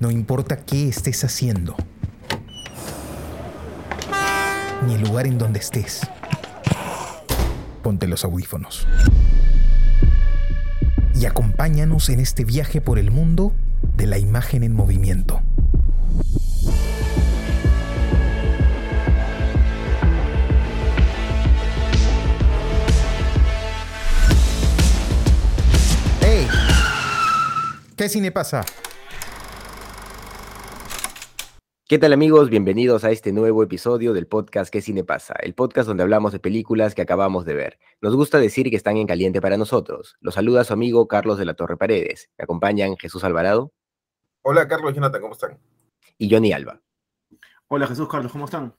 No importa qué estés haciendo, ni el lugar en donde estés. Ponte los audífonos. Y acompáñanos en este viaje por el mundo de la imagen en movimiento. ¿Qué cine pasa? ¿Qué tal amigos? Bienvenidos a este nuevo episodio del podcast ¿Qué cine pasa? El podcast donde hablamos de películas que acabamos de ver. Nos gusta decir que están en caliente para nosotros. Los saluda su amigo Carlos de la Torre Paredes. Me acompañan Jesús Alvarado. Hola Carlos, Jonathan, ¿cómo están? Y Johnny Alba. Hola Jesús, Carlos, ¿cómo están?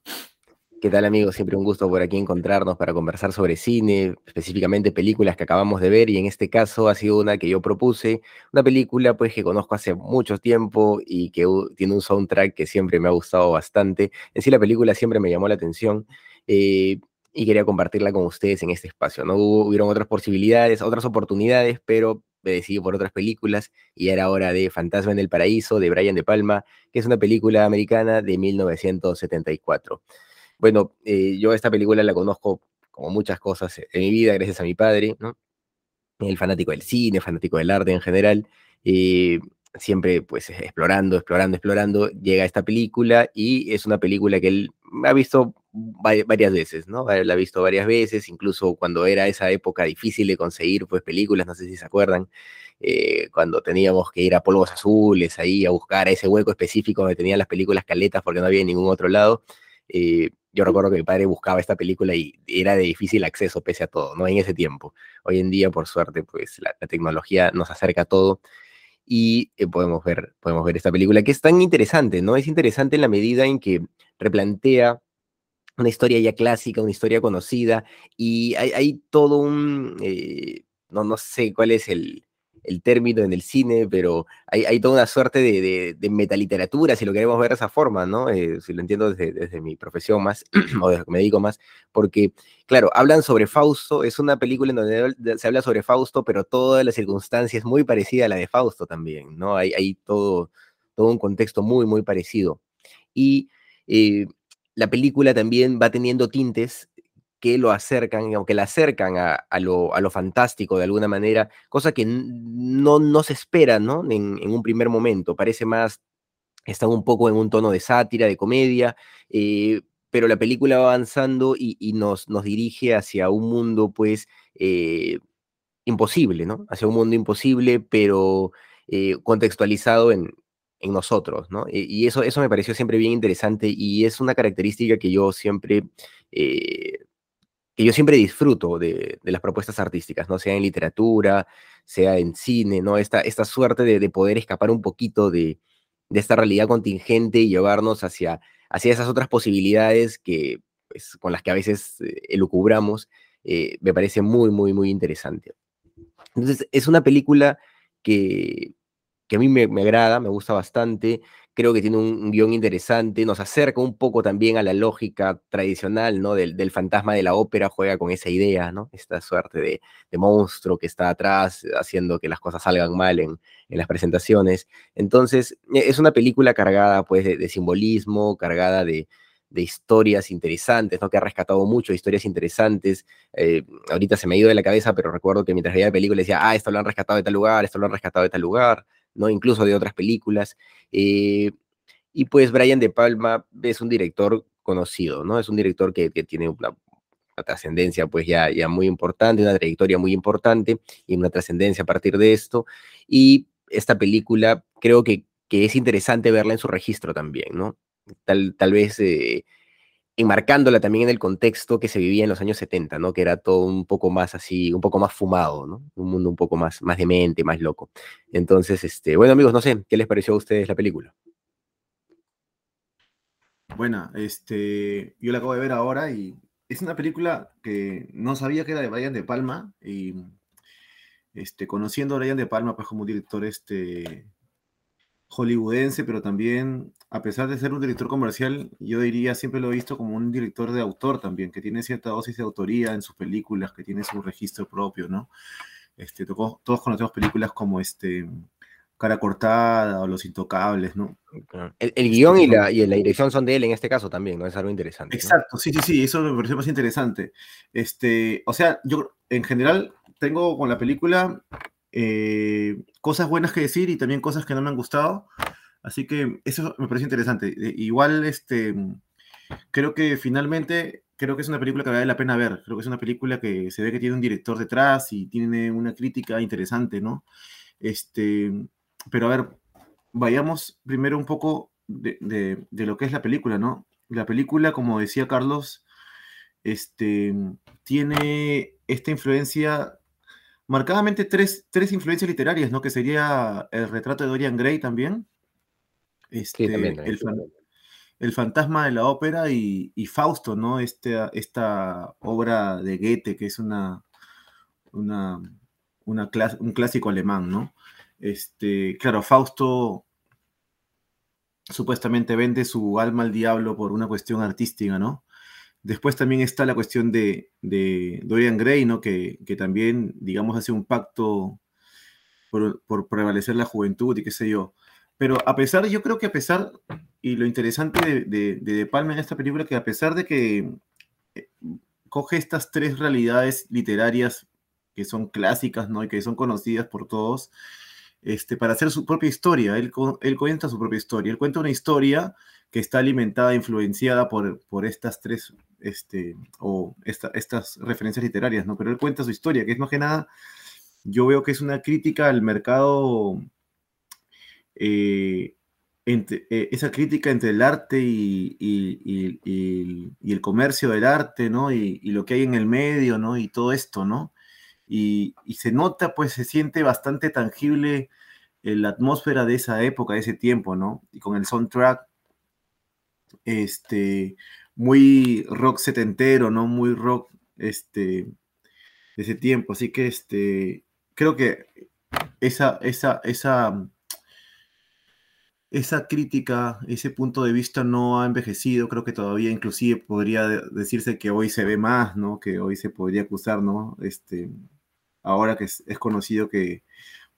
¿Qué tal amigos? Siempre un gusto por aquí encontrarnos para conversar sobre cine, específicamente películas que acabamos de ver y en este caso ha sido una que yo propuse, una película pues que conozco hace mucho tiempo y que tiene un soundtrack que siempre me ha gustado bastante. En sí la película siempre me llamó la atención eh, y quería compartirla con ustedes en este espacio. No Hubo, hubieron otras posibilidades, otras oportunidades, pero me decidí por otras películas y era hora de Fantasma en el Paraíso de Brian De Palma, que es una película americana de 1974. Bueno, eh, yo esta película la conozco como muchas cosas en mi vida, gracias a mi padre, ¿no? El fanático del cine, fanático del arte en general. Eh, siempre pues explorando, explorando, explorando, llega esta película y es una película que él ha visto varias veces, ¿no? La ha visto varias veces, incluso cuando era esa época difícil de conseguir pues películas, no sé si se acuerdan, eh, cuando teníamos que ir a Polvos Azules ahí a buscar ese hueco específico donde tenían las películas caletas porque no había en ningún otro lado. Eh, yo recuerdo que mi padre buscaba esta película y era de difícil acceso pese a todo, ¿no? En ese tiempo. Hoy en día, por suerte, pues la, tecnología nos acerca a todo y eh, podemos, ver, podemos ver esta película que es tan interesante, ¿no? Es interesante en la medida en que replantea una historia ya clásica, una historia conocida y hay, todo un, eh, no, no sé cuál es el, el término en el cine, pero hay, toda una suerte de, metaliteratura, si lo queremos ver de esa forma, ¿no? Eh, si lo entiendo desde, mi profesión más, o desde que me dedico más, porque, claro, hablan sobre Fausto, es una película en donde se habla sobre Fausto, pero toda la circunstancia es muy parecida a la de Fausto también, ¿no? Hay, hay todo, todo un contexto muy, muy parecido. Y eh, la película también va teniendo tintes que lo acercan, aunque la acercan a, lo, a, lo, fantástico de alguna manera, cosa que no, no se espera, ¿no? En, un primer momento, parece más, está un poco en un tono de sátira, de comedia, eh, pero la película va avanzando y, nos, nos, dirige hacia un mundo, pues, eh, imposible, ¿no? Hacia un mundo imposible, pero eh, contextualizado en, en nosotros, ¿no? Y eso, eso me pareció siempre bien interesante y es una característica que yo siempre que yo siempre disfruto de, las propuestas artísticas, ¿no? Sea en literatura, sea en cine, ¿no? Esta, esta suerte de, poder escapar un poquito de, esta realidad contingente y llevarnos hacia, hacia esas otras posibilidades que, pues, con las que a veces eh, elucubramos, eh, me parece muy, muy, muy interesante. Entonces, es una película que, que a mí me, me agrada, me gusta bastante creo que tiene un, guion interesante, nos acerca un poco también a la lógica tradicional, ¿no? Del, fantasma de la ópera, juega con esa idea, ¿no? Esta suerte de, monstruo que está atrás, haciendo que las cosas salgan mal en, las presentaciones. Entonces, e, es una película cargada, pues, de, simbolismo, cargada de, historias interesantes, ¿no? Que ha rescatado mucho, historias interesantes. Eh, ahorita se me ha ido de la cabeza, pero recuerdo que mientras veía la película decía, ah, esto lo han rescatado de tal lugar, esto lo han rescatado de tal lugar. ¿No? Incluso de otras películas. Eh, y pues Brian De Palma es un director conocido, ¿no? Es un director que, tiene una, trascendencia pues ya, ya muy importante, una trayectoria muy importante y una trascendencia a partir de esto. Y esta película creo que, que, es interesante verla en su registro también, ¿no? Tal, tal vez eh, enmarcándola también en el contexto que se vivía en los años 70, ¿no? Que era todo un poco más así, un poco más fumado, ¿no? Un mundo un poco más, más demente, más loco. Entonces, este, bueno, amigos, no sé, ¿qué les pareció a ustedes la película? Buena, este, yo la acabo de ver ahora y es una película que no sabía que era de Brian De Palma y este, conociendo a Brian De Palma, pues como director este, hollywoodense, pero también, a pesar de ser un director comercial, yo diría, siempre lo he visto como un director de autor también, que tiene cierta dosis de autoría en sus películas, que tiene su registro propio, ¿no? Este, todos conocemos películas como este, Cara Cortada o Los Intocables, ¿no? El, guion y la, y la, dirección son de él en este caso también, ¿no? Es algo interesante. Exacto, sí, sí, sí, eso me pareció más interesante. Este, o sea, yo en general tengo con la película eh, cosas buenas que decir y también cosas que no me han gustado. Así que eso me parece interesante. Eh, igual, este, creo que finalmente, creo que es una película que vale la pena ver. Creo que es una película que se ve que tiene un director detrás y tiene una crítica interesante, ¿no? Este, pero a ver, vayamos primero un poco de, de, lo que es la película, ¿no? La película, como decía Carlos, este, tiene esta influencia marcadamente tres, tres influencias literarias, ¿no? Que sería el retrato de Dorian Gray también. Este, el, fantasma de la ópera y, Fausto, ¿no? Este, esta obra de Goethe, que es una, una, una un clásico alemán, ¿no? Este, claro, Fausto supuestamente vende su alma al diablo por una cuestión artística, ¿no? Después también está la cuestión de, Dorian Gray, ¿no? Que, también, digamos, hace un pacto por, prevalecer la juventud y qué sé yo. Pero a pesar, yo creo que a pesar, y lo interesante de, de, Palma en esta película, que a pesar de que eh, coge estas tres realidades literarias que son clásicas, ¿no? Y que son conocidas por todos, este, para hacer su propia historia. Él, él cuenta su propia historia. Él cuenta una historia que está alimentada, influenciada por, por estas tres, este, o estas referencias literarias, ¿no? Pero él cuenta su historia, que es más que nada, yo veo que es una crítica al mercado, eh, eh, esa crítica entre el arte y, y, el comercio del arte, ¿no? Y, lo que hay en el medio, ¿no? Y todo esto, ¿no? Y, se nota, pues se siente bastante tangible la atmósfera de esa época, de ese tiempo, ¿no? Y con el soundtrack este, muy rock setentero, ¿no? Muy rock, este, de ese tiempo. Así que, este, creo que esa, esa, esa, esa crítica, ese punto de vista no ha envejecido. Creo que todavía inclusive podría decirse que hoy se ve más, ¿no? Que hoy se podría acusar, ¿no? Este, ahora que es conocido que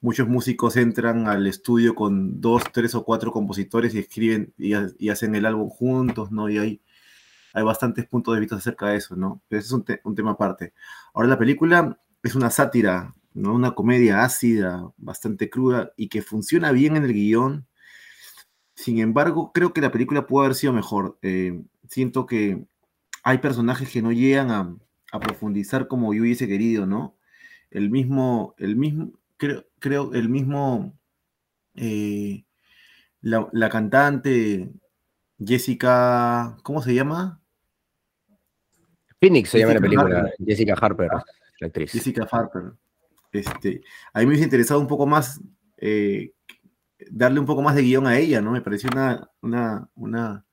muchos músicos entran al estudio con dos, tres o cuatro compositores y escriben y, hacen el álbum juntos, ¿no? Y hay, hay bastantes puntos de vista acerca de eso, ¿no? Pero ese es un, tema aparte. Ahora, la película es una sátira, ¿no? Una comedia ácida, bastante cruda y que funciona bien en el guion. Sin embargo, creo que la película puede haber sido mejor. Eh, siento que hay personajes que no llegan a, a profundizar como yo hubiese querido, ¿no? El mismo, el mismo, creo, creo el mismo, eh, la, cantante Jessica, ¿cómo se llama? Phoenix se llama la película, Jessica Harper, la actriz. Jessica Harper. Este, a mí me hubiese interesado un poco más, eh, darle un poco más de guion a ella, ¿no? Me pareció una, una, una,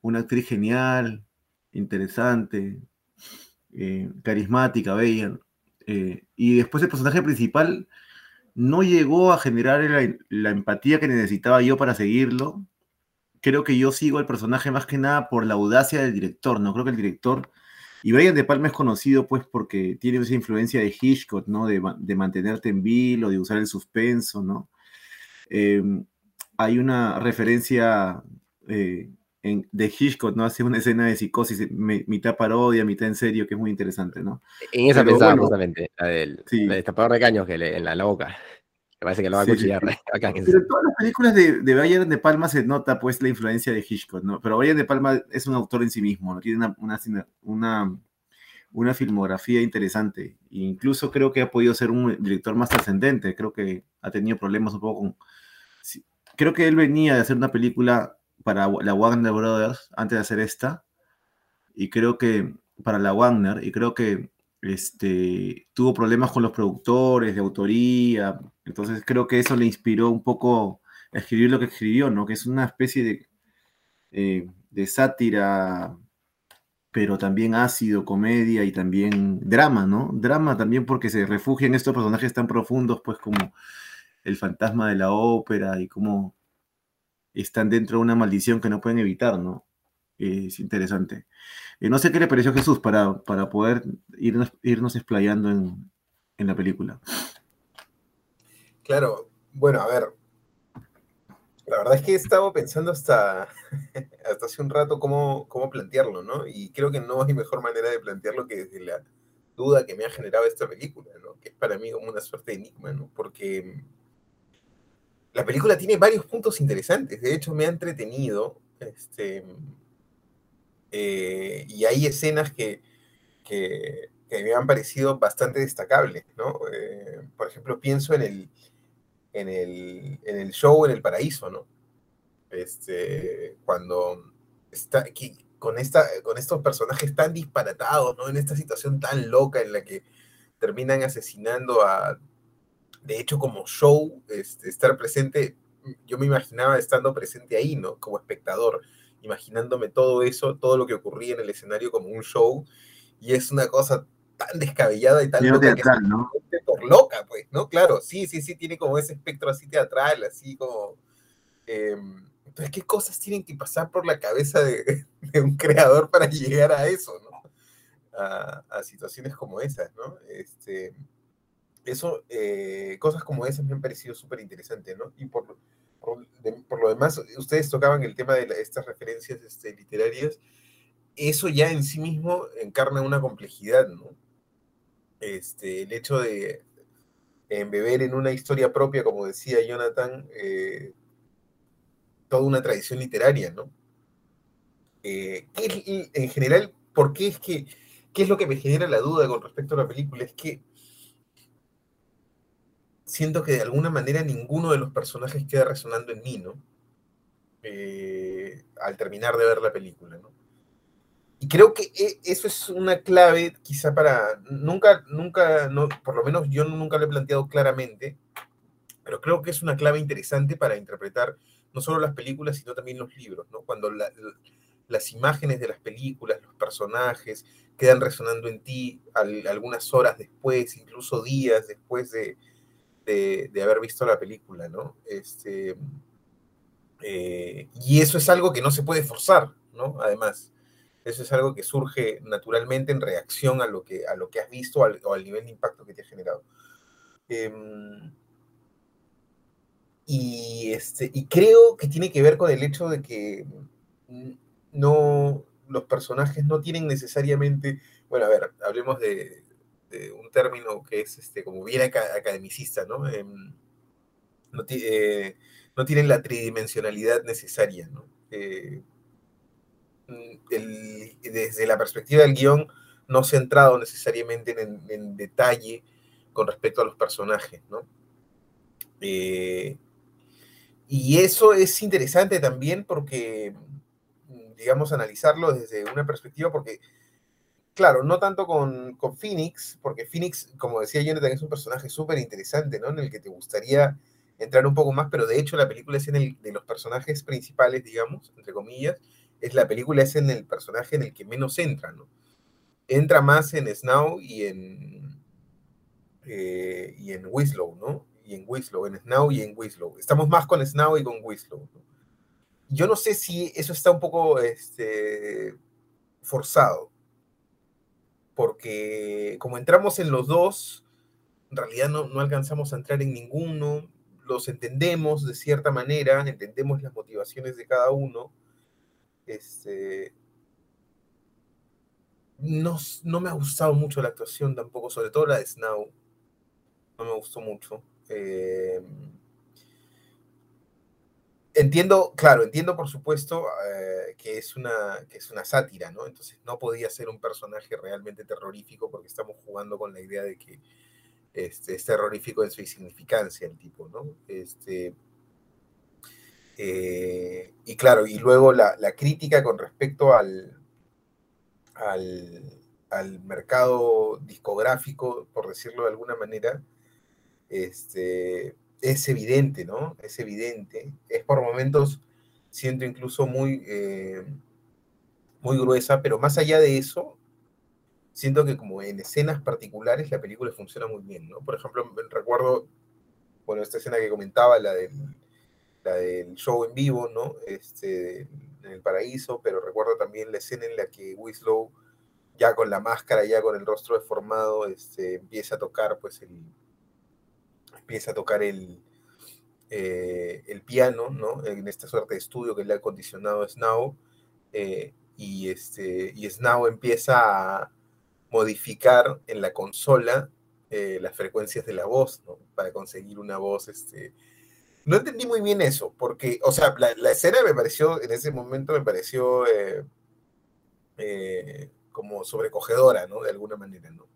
una actriz genial, interesante, eh, carismática, bella. y después el personaje principal no llegó a generar la, empatía que necesitaba yo para seguirlo. Creo que yo sigo al personaje más que nada por la audacia del director, ¿no? Creo que el director, y Brian De Palma es conocido pues porque tiene esa influencia de Hitchcock, ¿no? De, mantenerte en vilo, de usar el suspenso, ¿no? Em, hay una referencia eh, de Hitchcock, ¿no? Hace una escena de psicosis, mitad parodia, mitad en serio, que es muy interesante, ¿no? En esa pensaba justamente, la del, destapador de caños que le, en, la, boca. Me parece que lo va a cuchillar. Pero en todas las películas de, de Bayern de Palma se nota pues la influencia de Hitchcock, ¿no? Pero Bayern de Palma es un autor en sí mismo, ¿no? Tiene una, una, una, filmografía interesante. Incluso creo que ha podido ser un director más trascendente. Creo que ha tenido problemas un poco con... Creo que él venía de hacer una película para la Wagner Brothers antes de hacer esta. Y creo que para la Wagner, y creo que este, tuvo problemas con los productores de autoría. Entonces creo que eso le inspiró un poco a escribir lo que escribió, ¿no? Que es una especie de, eh, de sátira, pero también ácido, comedia y también drama, ¿no? Drama también porque se refugia en estos personajes tan profundos, pues como el fantasma de la ópera y como están dentro de una maldición que no pueden evitar, ¿no? es interesante. Eh, no sé qué le pareció Jesús para, para poder irnos, irnos explayando en, la película. Claro, bueno, a ver, La verdad es que he estado pensando hasta, hasta hace un rato cómo, cómo plantearlo, ¿no? Y creo que no hay mejor manera de plantearlo que desde la duda que me ha generado esta película, ¿no? Que es para mí como una suerte de enigma, ¿no? Porque la película tiene varios puntos interesantes. De hecho, me ha entretenido. Este, eh, y hay escenas que, que, que, me han parecido bastante destacables, ¿no? Eh, por ejemplo, pienso en el, en el, en el show en el paraíso, ¿no? Este, cuando está aquí con, esta, con estos personajes tan disparatados, ¿no? En esta situación tan loca en la que terminan asesinando a, de hecho, como show, este, estar presente, yo me imaginaba estando presente ahí, ¿no? Como espectador, imaginándome todo eso, todo lo que ocurría en el escenario como un show, y es una cosa tan descabellada y tan loca teatral, que ¿no? por loca, pues, ¿no? Claro, sí, sí, sí, tiene como ese espectro así teatral, así como... Eh, entonces, ¿qué cosas tienen que pasar por la cabeza de, de un creador para llegar a eso, ¿no? A, a situaciones como esas, ¿no? Este, eso, eh, cosas como esas me han parecido súper interesantes, ¿no? Y por, por, de, por, lo demás, ustedes tocaban el tema de la, estas referencias este, literarias, eso ya en sí mismo encarna una complejidad, ¿no? Este, el hecho de embeber en una historia propia, como decía Jonathan, eh, toda una tradición literaria, ¿no? Eh, ¿qué, en general, ¿por qué es que, qué es lo que me genera la duda con respecto a la película? Es que siento que de alguna manera ninguno de los personajes queda resonando en mí, ¿no? Eh, al terminar de ver la película, ¿no? Y creo que eso es una clave quizá para, nunca, nunca, no, por lo menos yo nunca lo he planteado claramente, pero creo que es una clave interesante para interpretar no solo las películas, sino también los libros, ¿no? Cuando la, las imágenes de las películas, los personajes, quedan resonando en ti al, algunas horas después, incluso días después de, de, de haber visto la película, ¿no? Este, eh, y eso es algo que no se puede forzar, ¿no? Además. Eso es algo que surge naturalmente en reacción a lo que, a lo que has visto al, o al nivel de impacto que te ha generado. Eh, y, este, y creo que tiene que ver con el hecho de que no, los personajes no tienen necesariamente, bueno, a ver, hablemos de, un término que es este, como bien academicista, ¿no? Eh, no, eh, no, tienen la tridimensionalidad necesaria, ¿no? Eh, desde la perspectiva del guion, no centrado necesariamente en, en detalle con respecto a los personajes, ¿no? Eh, y eso es interesante también porque, digamos, analizarlo desde una perspectiva, porque, claro, no tanto con, con Phoenix, porque Phoenix, como decía Jonathan, es un personaje súper interesante, ¿no? En el que te gustaría entrar un poco más, pero de hecho la película es en el de los personajes principales, digamos, entre comillas, es la película es en el personaje en el que menos entra, ¿no? Entra más en Snow y en, eh, y en Winslow, ¿no? Y en Winslow, en Snow y en Winslow. Estamos más con Snow y con Winslow. ¿no? Yo no sé si eso está un poco este, forzado, porque como entramos en los dos, en realidad no, no alcanzamos a entrar en ninguno, los entendemos de cierta manera, entendemos las motivaciones de cada uno, este, no, no, me ha gustado mucho la actuación tampoco, sobre todo la de Snow. No me gustó mucho. Eh, entiendo, claro, entiendo por supuesto eh, que, es una, que es una sátira, ¿no? Entonces no podía ser un personaje realmente terrorífico porque estamos jugando con la idea de que este, es terrorífico en su insignificancia el tipo, ¿no? Este, eh, y claro, y luego la, la crítica con respecto al, al, al, mercado discográfico, por decirlo de alguna manera, este, es evidente, ¿no? Es evidente. Es por momentos, siento incluso muy, eh, muy gruesa, pero más allá de eso, siento que como en escenas particulares la película funciona muy bien, ¿no? Por ejemplo, recuerdo, bueno, esta escena que comentaba, la del la del show en vivo, ¿no? Este, en el paraíso, pero recuerdo también la escena en la que Winslow, ya con la máscara, ya con el rostro deformado, este, empieza a tocar, pues, el, empieza a tocar el, eh, el piano, ¿no? En esta suerte de estudio que le ha acondicionado Snow. Eh, y, este, y Snow empieza a modificar en la consola eh, las frecuencias de la voz, ¿no? Para conseguir una voz, este... No entendí muy bien eso, porque, o sea, la, escena me pareció, en ese momento me pareció eh, como sobrecogedora, ¿no? De alguna manera, ¿no?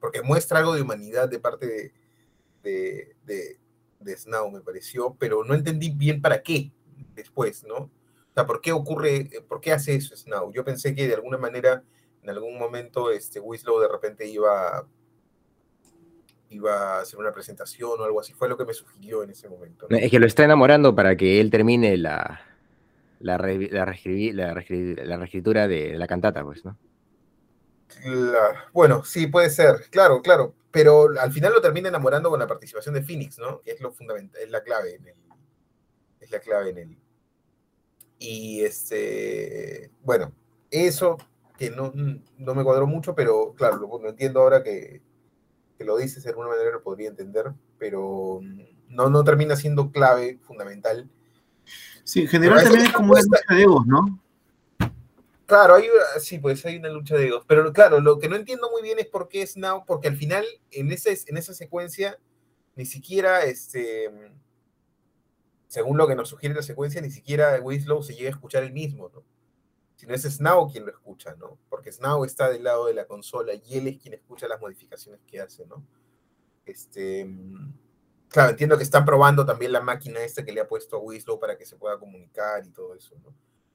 porque muestra algo de humanidad de parte de, de, de Snow, me pareció, pero no entendí bien para qué después, ¿no? O sea, ¿por qué ocurre, por qué hace eso Snow? Yo pensé que de alguna manera, en algún momento, este Winslow de repente iba, iba a hacer una presentación o algo así. Fue lo que me sugirió en ese momento. Es que lo está enamorando para que él termine la, la, la, reescritura de la cantata, pues, ¿no? bueno, sí, puede ser, claro, claro, pero al final lo termina enamorando con la participación de Phoenix, ¿no? Que es lo fundamental, es la clave en el, es la clave en él. Y este, bueno, eso que no, no me cuadró mucho, pero claro, lo, entiendo ahora que, que, lo dices, de alguna manera lo podría entender, pero no, no termina siendo clave, fundamental. Sí, en general también es como una de egos, ¿no? Claro, hay, sí, pues hay una lucha de egos. Pero claro, lo que no entiendo muy bien es por qué Snow, porque al final, en, ese, en esa secuencia, ni siquiera, este, según lo que nos sugiere la secuencia, ni siquiera Winslow se llega a escuchar el mismo, ¿no? Sino es Snow quien lo escucha, ¿no? Porque Snow está del lado de la consola y él es quien escucha las modificaciones que hace, ¿no? Este, claro, entiendo que están probando también la máquina esta que le ha puesto a Winslow para que se pueda comunicar y todo eso, ¿no?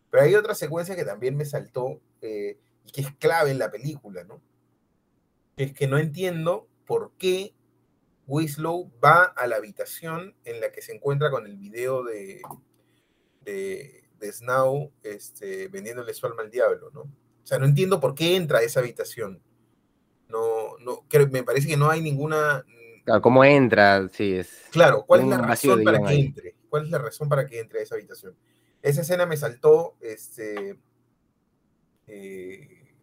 Pero hay otra secuencia que también me saltó eh, y que es clave en la película, ¿no? es que no entiendo por qué Winslow va a la habitación en la que se encuentra con el video de, de, Snow este, vendiéndole su alma al diablo, ¿no? O sea, no entiendo por qué entra a esa habitación. No, no, creo, me parece que no hay ninguna. Claro, ¿Cómo entra? Sí, es. Claro, ¿cuál es la razón para que entre? ¿Cuál es la razón para que entre a esa habitación? Esa escena me saltó, este, eh,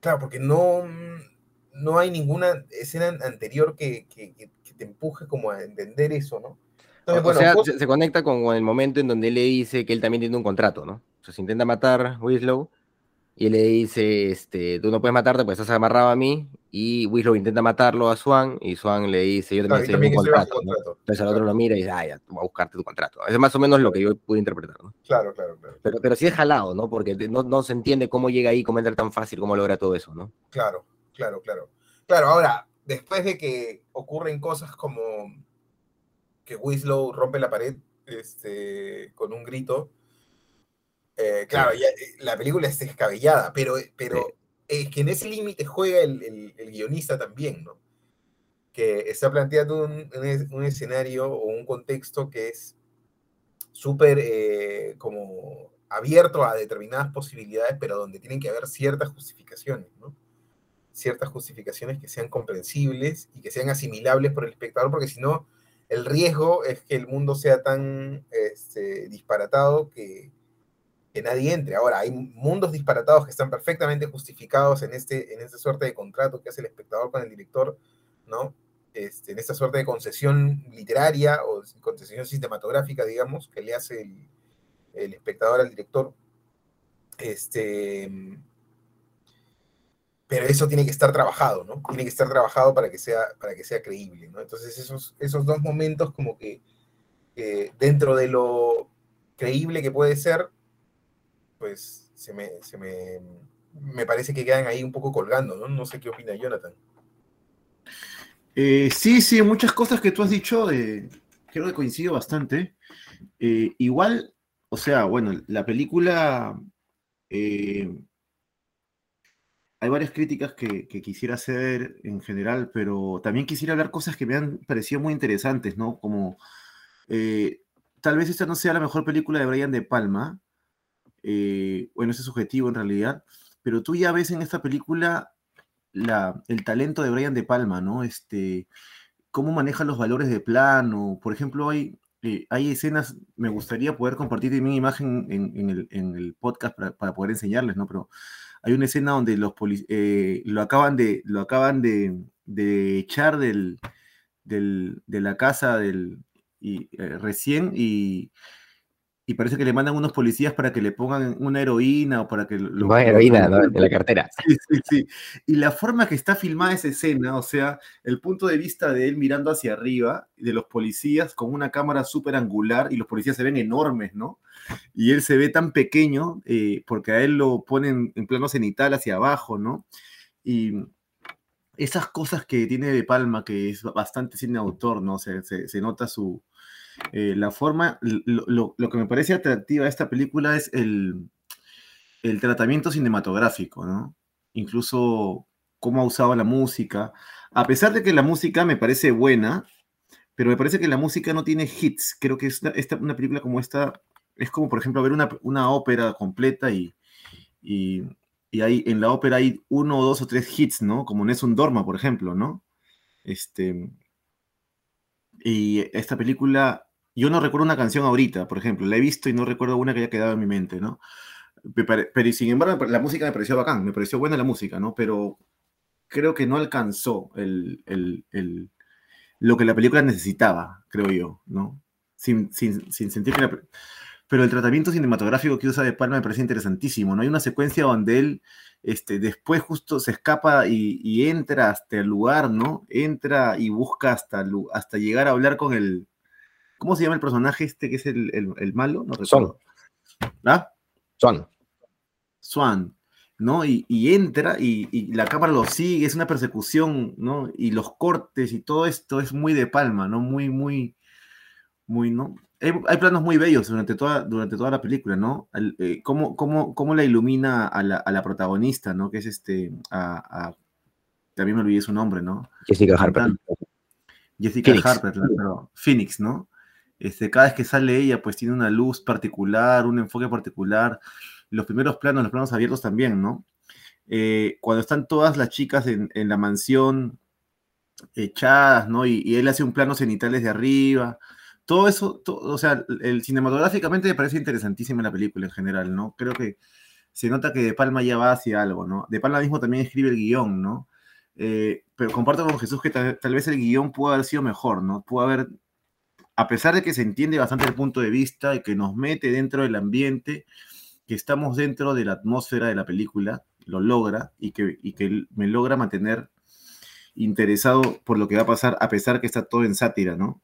claro, porque no, no hay ninguna escena anterior que, te empuje como a entender eso, ¿no? O sea, se, conecta con, el momento en donde él le dice que él también tiene un contrato, ¿no? O sea, se intenta matar Winslow y él le dice, este, tú no puedes matarte porque estás amarrado a mí, y Winslow intenta matarlo a Swan, y Swan le dice, yo también tengo un contrato, Entonces el otro lo mira y dice, ah, ya, voy a buscarte tu contrato. Es más o menos lo que yo pude interpretar, ¿no? Claro, claro, claro. Pero, pero sí es jalado, ¿no? Porque no, no se entiende cómo llega ahí, cómo entra tan fácil, cómo logra todo eso, ¿no? Claro, claro, claro. Claro, ahora, después de que ocurren cosas como que Winslow rompe la pared este, con un grito, eh, claro, eh, la película es descabellada, pero, pero es que en ese límite juega el, guionista también, ¿no? Que está planteando un, escenario o un contexto que es súper eh, como abierto a determinadas posibilidades, pero donde tienen que haber ciertas justificaciones, ¿no? Ciertas justificaciones que sean comprensibles y que sean asimilables por el espectador, porque si no, el riesgo es que el mundo sea tan este, disparatado que, nadie entre. Ahora, hay mundos disparatados que están perfectamente justificados en, este, en esta suerte de contrato que hace el espectador con el director, ¿no? Este, en esta suerte de concesión literaria o concesión cinematográfica, digamos, que le hace el, espectador al director. Este, pero eso tiene que estar trabajado, ¿no? Tiene que estar trabajado para que sea, para que sea creíble, ¿no? Entonces, esos, esos dos momentos como que dentro de lo creíble que puede ser, pues se me, se me, me parece que quedan ahí un poco colgando, ¿no? No sé qué opina Jonathan. Eh, sí, sí, muchas cosas que tú has dicho, eh, creo que coincido bastante. Eh, igual, o sea, bueno, la película, hay varias críticas que, quisiera hacer en general, pero también quisiera hablar cosas que me han parecido muy interesantes, ¿no? Como, tal vez esta no sea la mejor película de Brian De Palma, eh, bueno, ese es subjetivo en realidad, pero tú ya ves en esta película la, el talento de Brian De Palma, ¿no? Este, cómo maneja los valores de plano, por ejemplo, hay, eh, hay escenas, me gustaría poder compartir mi imagen en, el, podcast para, poder enseñarles, ¿no? Pero hay una escena donde los eh, lo acaban de, lo acaban de, echar del, de la casa del, eh, recién y, y parece que le mandan unos policías para que le pongan una heroína o para que lo, Más heroína, ¿no? De la cartera. Sí, sí, sí. Y la forma que está filmada esa escena, o sea, el punto de vista de él mirando hacia arriba, de los policías con una cámara súper angular y los policías se ven enormes, ¿no? Y él se ve tan pequeño eh, porque a él lo ponen en plano cenital hacia abajo, ¿no? Y esas cosas que tiene De Palma, que es bastante cine autor, ¿no? Se, se, se nota su, eh, la forma, lo, lo- que me parece atractiva de esta película es el, el tratamiento cinematográfico, ¿no? Incluso cómo ha usado la música. A pesar de que la música me parece buena, pero me parece que la música no tiene hits. Creo que esta, esta- una película como esta es como, por ejemplo, ver una, una ópera completa y, y, y ahí en la ópera hay uno dos o tres hits, ¿no? Como Nessun Dorma, por ejemplo, ¿no? Este, y esta película, yo no recuerdo una canción ahorita, por ejemplo, la he visto y no recuerdo una que haya quedado en mi mente, ¿no? Pare- Pero, sin embargo, la música me pareció bacán, me pareció buena la música, ¿no? Pero creo que no alcanzó el, el- el- lo que la película necesitaba, creo yo, ¿no? Sin, sin- sin sentir que la... pe- Pero el tratamiento cinematográfico que usa De Palma me parece interesantísimo, ¿no? Hay una secuencia donde él este, después justo se escapa y, y entra hasta el lugar, ¿no? Entra y busca hasta, hasta llegar a hablar con el... ¿Cómo se llama el personaje este que es el, el- el malo? No recuerdo. ¿Ah? Son. Swan, ¿no? Y, y entra y, y la cámara lo sigue, es una persecución, ¿no? Y los cortes y todo esto es muy de palma, ¿no? Muy, muy, muy, ¿no? Hay, hay planos muy bellos durante toda, durante toda la película, ¿no? El, eh, cómo, cómo- cómo la ilumina a la, a la protagonista, ¿no? Que es este, a, a- también me olvidé su nombre, ¿no? Jessica Harper. Jessica Phoenix. Harper, claro, Phoenix, ¿no? Este, cada vez que sale ella, pues tiene una luz particular, un enfoque particular. Los primeros planos, los planos abiertos también, ¿no? Eh, cuando están todas las chicas en, en la mansión echadas, ¿no? Y, él hace un plano cenitales de arriba. Todo eso, to- o sea, el, cinematográficamente me parece interesantísima la película en general, ¿no? Creo que se nota que De Palma ya va hacia algo, ¿no? De Palma mismo también escribe el guion, ¿no? Eh, pero comparto con Jesús que tal, tal vez el guion pudo haber sido mejor, ¿no? Pudo haber, a pesar de que se entiende bastante el punto de vista y que nos mete dentro del ambiente, que estamos dentro de la atmósfera de la película, lo logra y que, me logra mantener interesado por lo que va a pasar, a pesar que está todo en sátira, ¿no?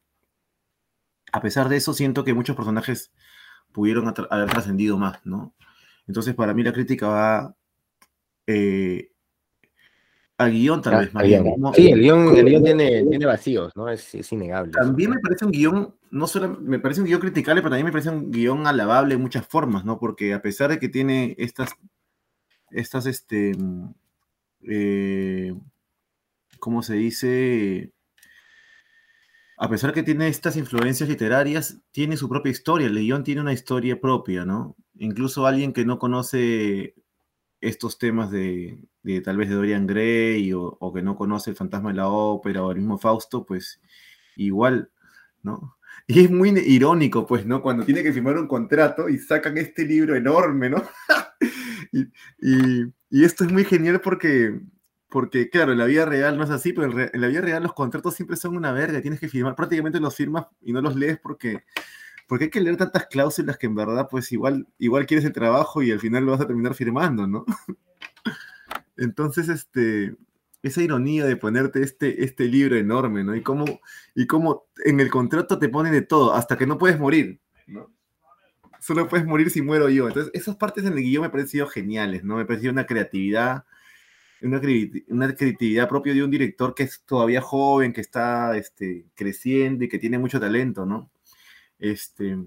A pesar de eso, siento que muchos personajes pudieron haber trascendido más, ¿no? Entonces, para mí la crítica va eh, al guion, tal Ah, vez, más. Sí, el guion, el guion tiene, tiene vacíos, ¿no? Es, es innegable. También me parece un guion, no solo me parece un guion criticable, pero también me parece un guion alabable en muchas formas, ¿no? Porque a pesar de que tiene estas, estas, este, mm, eh, ¿cómo se dice? A pesar que tiene estas influencias literarias, tiene su propia historia. El guion tiene una historia propia, ¿no? Incluso alguien que no conoce estos temas de, tal vez de Dorian Gray o, que no conoce el fantasma de la ópera o el mismo Fausto, pues igual, ¿no? Y es muy irónico, pues, ¿no? Cuando tiene que firmar un contrato y sacan este libro enorme, ¿no? y, y- esto es muy genial porque, porque, claro, en la vida real no es así, pero en la vida real los contratos siempre son una verga, tienes que firmar, prácticamente los firmas y no los lees porque, porque hay que leer tantas cláusulas que en verdad, pues igual, igual quieres el trabajo y al final lo vas a terminar firmando, ¿no? Entonces, este, esa ironía de ponerte este, este libro enorme, ¿no? Y cómo, y cómo en el contrato te ponen de todo, hasta que no puedes morir, ¿no? Solo puedes morir si muero yo. Entonces, esas partes en el guion me han parecido geniales, ¿no? Me pareció una creatividad, una, cre- una creatividad propia de un director que es todavía joven, que está este, creciendo y que tiene mucho talento, ¿no? Este,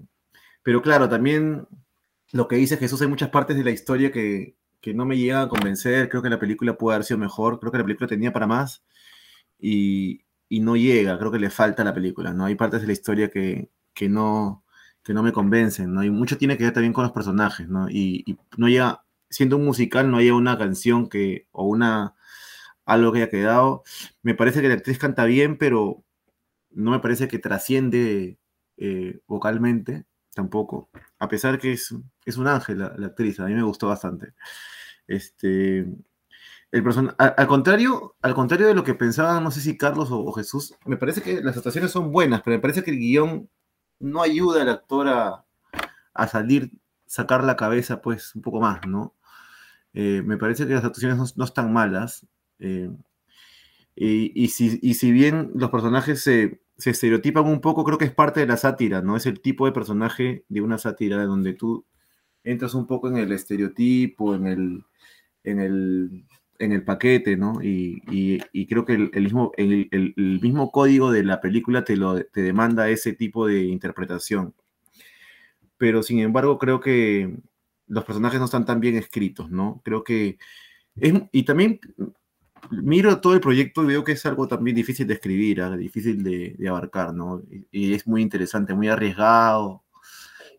pero claro, también lo que dice Jesús, hay muchas partes de la historia que, que no me llegan a convencer. Creo que la película puede haber sido mejor. Creo que la película tenía para más y, y no llega. Creo que le falta a la película. ¿no? Hay partes de la historia que, que, no, que no me convencen. ¿no? Y mucho tiene que ver también con los personajes. ¿no? Y, y no llega, siendo un musical, no hay una canción que, o una algo que haya quedado. Me parece que la actriz canta bien, pero no me parece que trasciende eh, vocalmente tampoco. A pesar que es, es un ángel la, actriz, a mí me gustó bastante. Este, el person al, contrario, al contrario de lo que pensaban, no sé si Carlos o, o, Jesús, me parece que las actuaciones son buenas, pero me parece que el guion no ayuda al actor a, a salir, sacar la cabeza, pues, un poco más, ¿no? Eh, me parece que las actuaciones no, están malas. Eh, y, si, y, si, bien los personajes se, se, estereotipan un poco, creo que es parte de la sátira, ¿no? Es el tipo de personaje de una sátira donde tú entras un poco en el estereotipo, en el, en el, en el paquete, ¿no? Y, y, creo que el, mismo, el, el, mismo código de la película te, lo, te demanda ese tipo de interpretación. Pero sin embargo, creo que los personajes no están tan bien escritos, ¿no? Creo que... Es, y también miro todo el proyecto y veo que es algo también difícil de escribir, ¿ah? difícil de, de, abarcar, ¿no? Y, es muy interesante, muy arriesgado.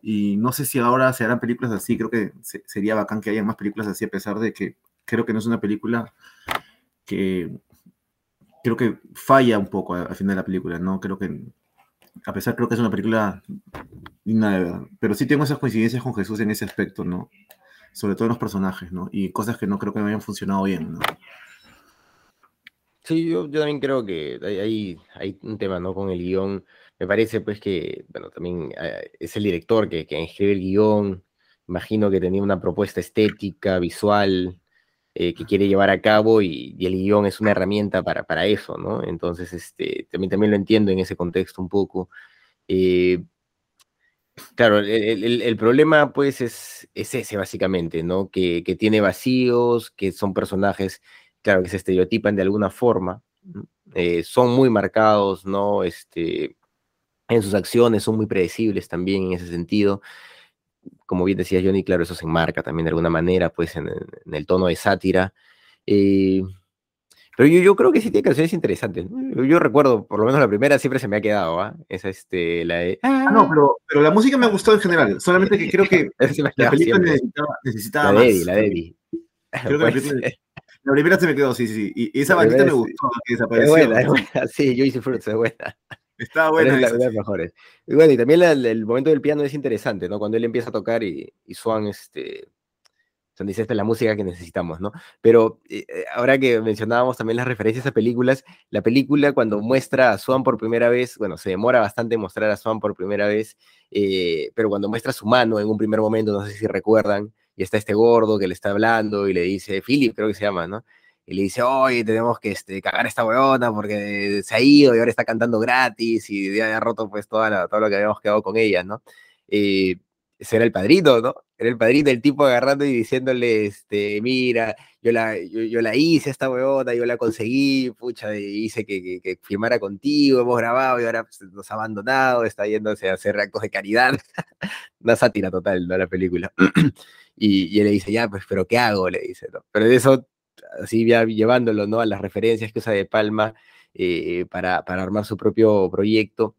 Y no sé si ahora se harán películas así, creo que sería bacán que haya más películas así, a pesar de que creo que no es una película que creo que falla un poco al final de la película, ¿no? Creo que, a pesar creo que es una película digna de ver, pero sí tengo esas coincidencias con Jesús en ese aspecto, ¿no? Sobre todo en los personajes, ¿no? Y cosas que no creo que me hayan funcionado bien, ¿no? Sí, yo, también creo que hay, un tema, ¿no? Con el guion. Me parece, pues, que, bueno, también eh, es el director que, que escribe el guion. Imagino que tenía una propuesta estética, visual, eh, que quiere llevar a cabo y, el guion es una herramienta para, para eso, ¿no? Entonces, este, también, también lo entiendo en ese contexto un poco. Eh, claro, el, problema pues es, es, ese básicamente, ¿no? Que, tiene vacíos, que son personajes, claro, que se estereotipan de alguna forma, eh, son muy marcados, ¿no? Este, en sus acciones son muy predecibles también en ese sentido como bien decía Johnny, claro, eso se enmarca también de alguna manera, pues, en, el tono de sátira. Eh, pero yo, yo, creo que sí tiene canciones interesantes. Yo, recuerdo, por lo menos la primera siempre se me ha quedado, ¿ah? Esa, este, la de... Ah, no, pero, pero, la música me ha gustado en general, solamente que creo que la película necesitaba, necesitaba, la más. Eddie, la de Eddie. Creo que la, película, la, primera se me quedó, sí, sí, y esa bandita me gustó, que desapareció. Es buena, es buena, sí, Juicy Fruits es buena. Está buena. Es la, mejores. Y bueno, y también el momento del piano es interesante, ¿no? Cuando él empieza a tocar y, y Swan, este, Son dice, esta es la música que necesitamos, ¿no? Pero eh, eh, ahora que mencionábamos también las referencias a películas, la película cuando muestra a Swan por primera vez, bueno, se demora bastante en mostrar a Swan por primera vez, eh, pero cuando muestra su mano en un primer momento, no sé si recuerdan, y está este gordo que le está hablando y le dice, Philip creo que se llama, ¿no? y le dice, oye, tenemos que este, cagar a esta weona porque se ha ido y ahora está cantando gratis y ya ha roto pues toda todo lo que habíamos quedado con ella, ¿no? Eh, ese era el padrino, ¿no? Era el padrino, el tipo agarrando y diciéndole, este, mira, yo la, yo, la hice esta weona, yo la conseguí, pucha, hice que, que, firmara contigo, hemos grabado y ahora pues, nos ha abandonado, está yéndose a hacer actos de caridad. Una sátira total, ¿no? La película. y, y él le dice, ya, pues, pero ¿qué hago? Le dice, ¿no? Pero de eso así ya llevándolo ¿no? a las referencias que usa De Palma eh, para, para, armar su propio proyecto.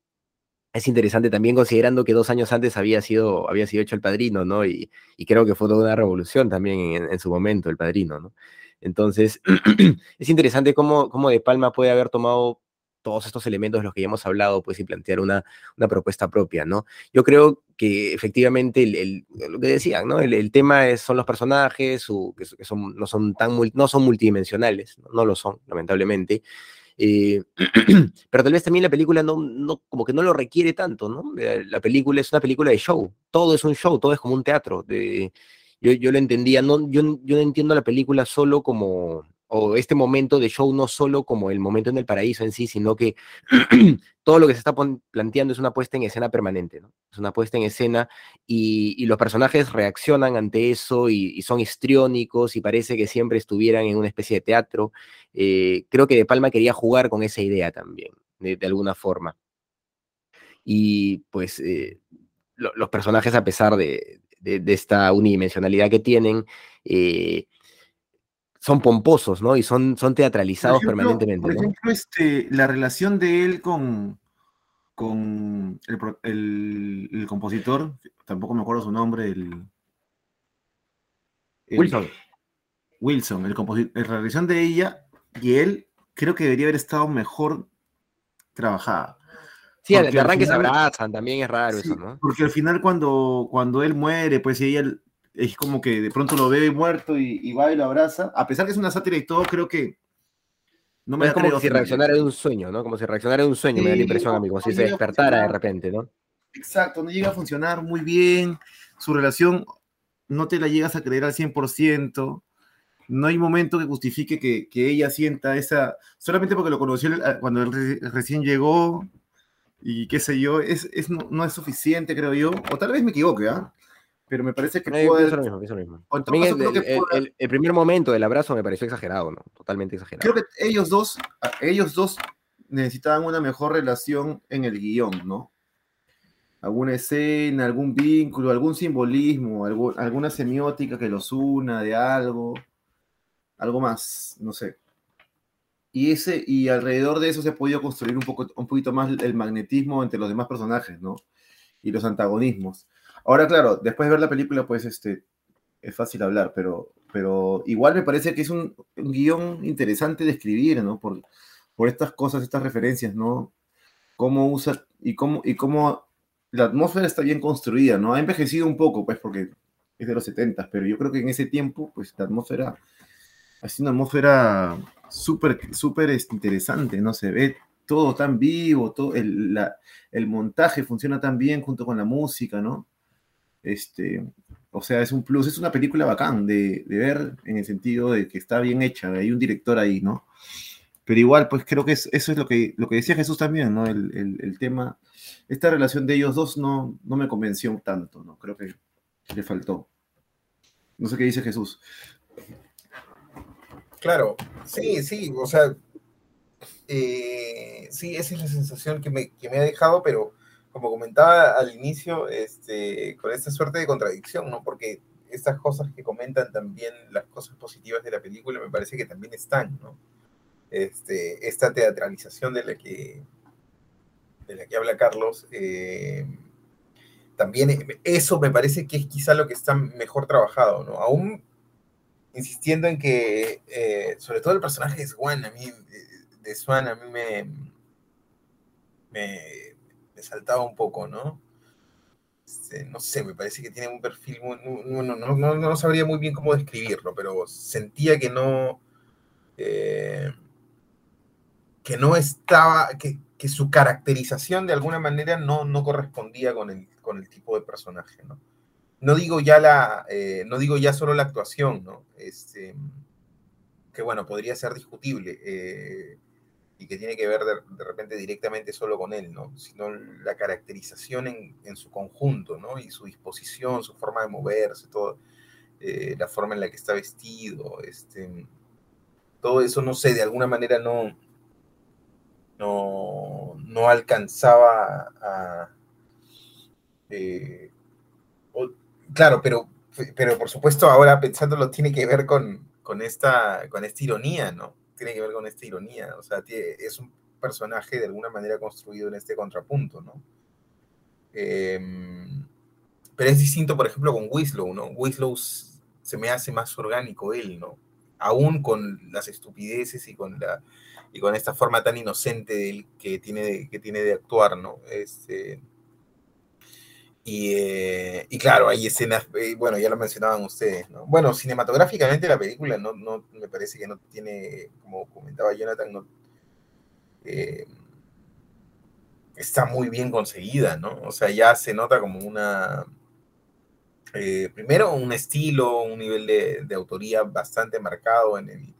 Es interesante también considerando que dos años antes había sido, había sido hecho El Padrino, ¿no? Y, y creo que fue toda una revolución también en, en su momento, El Padrino, ¿no? Entonces, es interesante cómo, cómo De Palma puede haber tomado todos estos elementos de los que ya hemos hablado, pues, y plantear una, una propuesta propia, ¿no? Yo creo que efectivamente el, lo que decían, ¿no? El, tema es, son los personajes, que, son, no, son tan, no son multidimensionales, no, lo son, lamentablemente. Eh, pero tal vez también la película no, no, como que no lo requiere tanto, ¿no? La película es una película de show, todo es un show, todo es como un teatro. De, yo, yo lo entendía, no, yo, yo no entiendo la película solo como, o este momento de show no solo como el momento en el paraíso en sí, sino que todo lo que se está planteando es una puesta en escena permanente, ¿no? Es una puesta en escena y, los personajes reaccionan ante eso y, son histriónicos y parece que siempre estuvieran en una especie de teatro. Eh, creo que De Palma quería jugar con esa idea también, de, alguna forma. Y pues eh, los personajes, a pesar de, esta unidimensionalidad que tienen, eh, son pomposos, ¿no? Y son, son teatralizados permanentemente. Por ejemplo, este, la relación de él con, con el, compositor, tampoco me acuerdo su nombre, el, Wilson. Wilson, el compositor, la relación de ella y él creo que debería haber estado mejor trabajada. Sí, de arranque se abrazan, también es raro eso, ¿no? Porque al final cuando, cuando él muere, pues ella es como que de pronto lo ve muerto y, va y lo abraza. A pesar que es una sátira y todo, creo que no me es como si reaccionara de un sueño, ¿no? Como si reaccionara de un sueño, me da la impresión a mí, como si se despertara de repente, ¿no? Exacto, no llega a funcionar muy bien, su relación no te la llegas a creer al 100%, no hay momento que justifique que, ella sienta esa, solamente porque lo conoció cuando él recién llegó y qué sé yo, es, no, es suficiente, creo yo, o tal vez me equivoque, ¿ah? Pero me parece que puede... lo mismo, mismo. el, el, primer momento del abrazo me pareció exagerado, ¿no? Totalmente exagerado. Creo que ellos dos, ellos dos necesitaban una mejor relación en el guion, ¿no? alguna escena, algún vínculo, algún simbolismo, alguna semiótica que los una de algo, algo más, no sé. Y, ese, y alrededor de eso se ha podido construir un, poco, un poquito más el magnetismo entre los demás personajes, ¿no? Y los antagonismos. Ahora, claro, después de ver la película, pues este, es fácil hablar, pero, pero igual me parece que es un, guion interesante de escribir, ¿no? Por, por estas cosas, estas referencias, ¿no? Cómo usa y cómo, y cómo la atmósfera está bien construida, ¿no? Ha envejecido un poco, pues, porque es de los 70, pero yo creo que en ese tiempo, pues, la atmósfera ha sido una atmósfera súper, súper este, interesante, ¿no? Se ve todo tan vivo, todo el, el, montaje funciona tan bien junto con la música, ¿no? Este, o sea, es un plus, es una película bacán de, de ver en el sentido de que está bien hecha, hay un director ahí, ¿no? Pero igual, pues creo que eso es lo que, lo que decía Jesús también, ¿no? El, el, el tema esta relación de ellos dos no, no me convenció tanto, ¿no? Creo que le faltó. No sé qué dice Jesús. Claro, sí, sí, o sea, eh, sí, esa es la sensación que me, que me, ha dejado, pero como comentaba al inicio, este, con esta suerte de contradicción, ¿no? Porque estas cosas que comentan también, las cosas positivas de la película, me parece que también están, ¿no? Este, esta teatralización de la que de la que habla Carlos, eh, también eso me parece que es quizá lo que está mejor trabajado, ¿no? Aún insistiendo en que, eh, sobre todo el personaje de Swan, a mí, de Swan, a mí me, me, saltaba un poco, ¿no? Este, no sé, me parece que tiene un perfil muy, no, no, no, no, sabría muy bien cómo describirlo, pero sentía que no, eh, que no estaba, que, que su caracterización de alguna manera no, no correspondía con el, con el tipo de personaje, ¿no? No digo ya la, eh, no digo ya solo la actuación, ¿no? Este, que bueno, podría ser discutible eh, y que tiene que ver de, repente directamente solo con él, ¿no? Sino la caracterización en, en, su conjunto, ¿no? Y su disposición, su forma de moverse, todo, eh, la forma en la que está vestido, este, todo eso, no sé, de alguna manera no, no, no alcanzaba a... Eh, claro, pero, pero por supuesto ahora pensándolo tiene que ver con, con, esta, con esta ironía, ¿no? Tiene que ver con esta ironía, o sea, es un personaje de alguna manera construido en este contrapunto, ¿no? Em, pero es distinto, por ejemplo, con Winslow, ¿no? Winslow se me hace más orgánico él, ¿no? Aún con las estupideces y con la y con esta forma tan inocente que, tiene de, que tiene de actuar, ¿no? Este, eh, y, claro, hay escenas, eh, bueno, ya lo mencionaban ustedes, ¿no? Bueno, cinematográficamente la película no, no me parece que no tiene, como comentaba Jonathan, no, eh, está muy bien conseguida, ¿no? O sea, ya se nota como una, primero un estilo, un nivel de, de, autoría bastante marcado en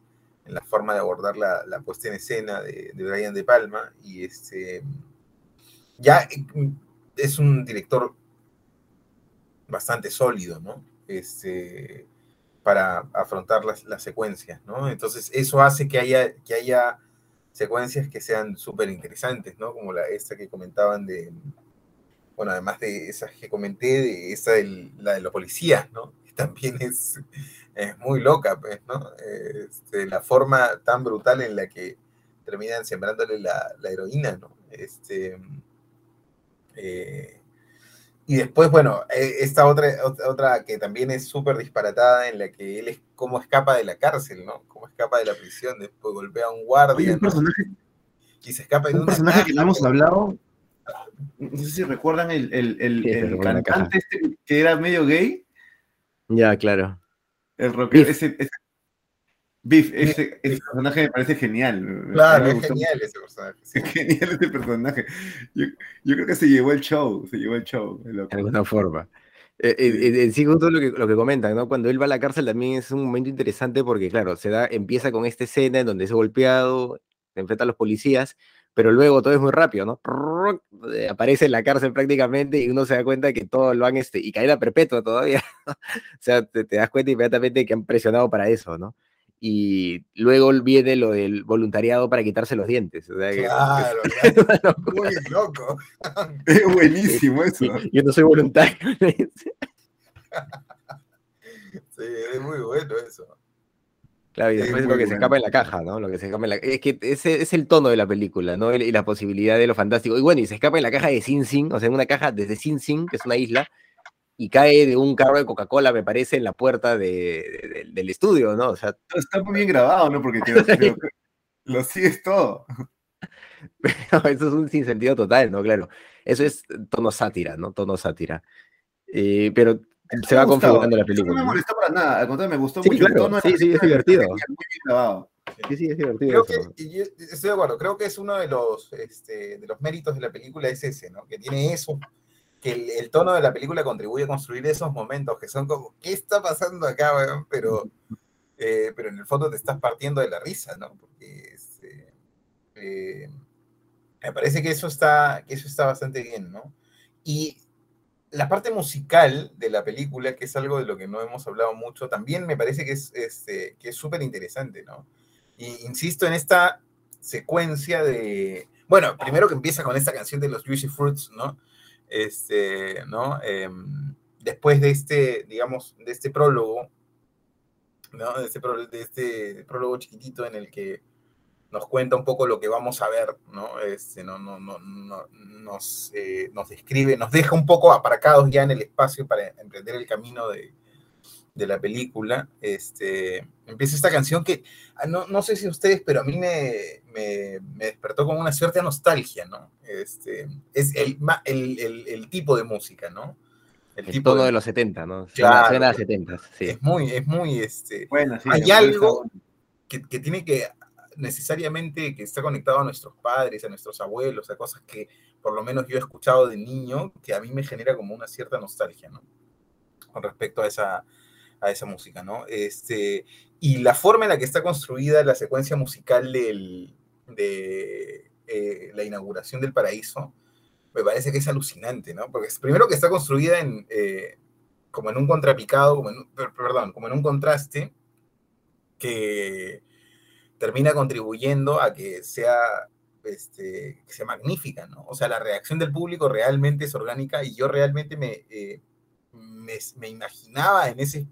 en la forma de abordar la, la puesta en escena de, de, Brian De Palma. Y este, ya es un director bastante sólido, ¿no? Este, para afrontar las, secuencias, ¿no? Entonces, eso hace que haya, que haya secuencias que sean súper interesantes, ¿no? Como la, esta que comentaban de, bueno, además de esas que comenté, de esa de la de los policías, ¿no? También es, es muy loca, pues, ¿no? Este, la forma tan brutal en la que terminan sembrándole la, heroína, ¿no? Este, eh, y después, bueno, e, esta otra, otra que también es súper disparatada, en la que él es cómo escapa de la cárcel, ¿no? Cómo escapa de la prisión, después golpea a un guardia. un personaje, y se escapa de un personaje que no hemos hablado. No sé si recuerdan el, el, el cantante este que era medio gay. Ya, claro. El rockero, ese, Biff, ese, ese personaje me parece genial. Claro, Me es genial ese personaje. sí. Es genial ese personaje. Yo, yo creo que se llevó el show, se llevó el show. el de alguna forma. Eh, eh, Sí. eh, en sí, justo lo que, lo que comentan, ¿no? Cuando él va a la cárcel también es un momento interesante porque, claro, se da, empieza con esta escena en donde es golpeado, se enfrenta a los policías, pero luego todo es muy rápido, ¿no? Aparece en la cárcel prácticamente y uno se da cuenta que todo lo han, este, y cadena perpetua todavía. o sea, te, te das cuenta inmediatamente que han presionado para eso, ¿no? Y luego viene lo del voluntariado para quitarse los dientes. O sea, que- Claro, es una locura. muy loco. Es buenísimo eso. Yo no soy voluntario. Sí, es muy bueno eso. Claro, y Es después muy lo que se escapa en la caja, ¿no? Lo que se escapa en la Es que ese es el tono de la película, ¿no? Y la posibilidad de lo fantástico. Y bueno, y se escapa en la caja de Sin Sin, o sea, en una caja desde Sin Sin, que es una isla, y cae de un carro de Coca-Cola, me parece, en la puerta de- de- de- del estudio, ¿no? O sea, Está muy bien grabado, ¿no? Porque te- te- lo sigues todo. eso es un sinsentido total, ¿no? Claro. Eso es tono sátira, ¿no? Tono sátira. Eh, pero se va gustado. configurando la Eso No película. me molestó para nada, al contrario, me gustó Sí, mucho el claro, tono. de sí, sí, es película, divertido. Muy bien grabado. Sí, sí, es divertido. Creo eso. que, y yo estoy de acuerdo, creo que es uno de los, este, de los méritos de la película es ese, ¿no? Que tiene eso, que el, el tono de la película contribuye a construir esos momentos que son como, ¿qué está pasando acá, weón? Pero, eh, pero en el fondo te estás partiendo de la risa, ¿no? Porque este, eh, me parece que eso, está, que eso está bastante bien, ¿no? Y la parte musical de la película, que es algo de lo que no hemos hablado mucho, también me parece que es este, que es súper interesante, ¿no? Y insisto en esta secuencia de. Bueno, primero que empieza con esta canción de los Juicy Fruits, ¿no? Este, ¿no? Em, después de este, digamos, de este prólogo, ¿no? De este, pró- de este prólogo chiquitito en el que nos cuenta un poco lo que vamos a ver, ¿no? Este, no, no, no, no- nos, eh, nos describe, nos deja un poco aparcados ya en el espacio para emprender el camino de, de la película. Este, empieza esta canción que, ah, no, no sé si ustedes, pero a mí me, me, me despertó como una cierta nostalgia, ¿no? Este, es el, el, el, el tipo de música, ¿no? El tipo tono de- de los 70, ¿no? Claro, suena a pues. 70, sí. Es muy, es muy, este, Bueno, sí, Hay algo- que, que tiene que necesariamente que está conectado a nuestros padres, a nuestros abuelos, a cosas que por lo menos yo he escuchado de niño, que a mí me genera como una cierta nostalgia, ¿no? Con respecto a esa, a esa música, ¿no? Este, y la forma en la que está construida la secuencia musical de eh, la inauguración del paraíso, me parece que es alucinante, ¿no? Porque es, primero que está construida en, eh, como en un contrapicado, perdón, como en un contraste que termina contribuyendo a que sea, este, sea magnífica, ¿no? O sea, la reacción del público realmente es orgánica y yo realmente me, eh, me imaginaba en ese,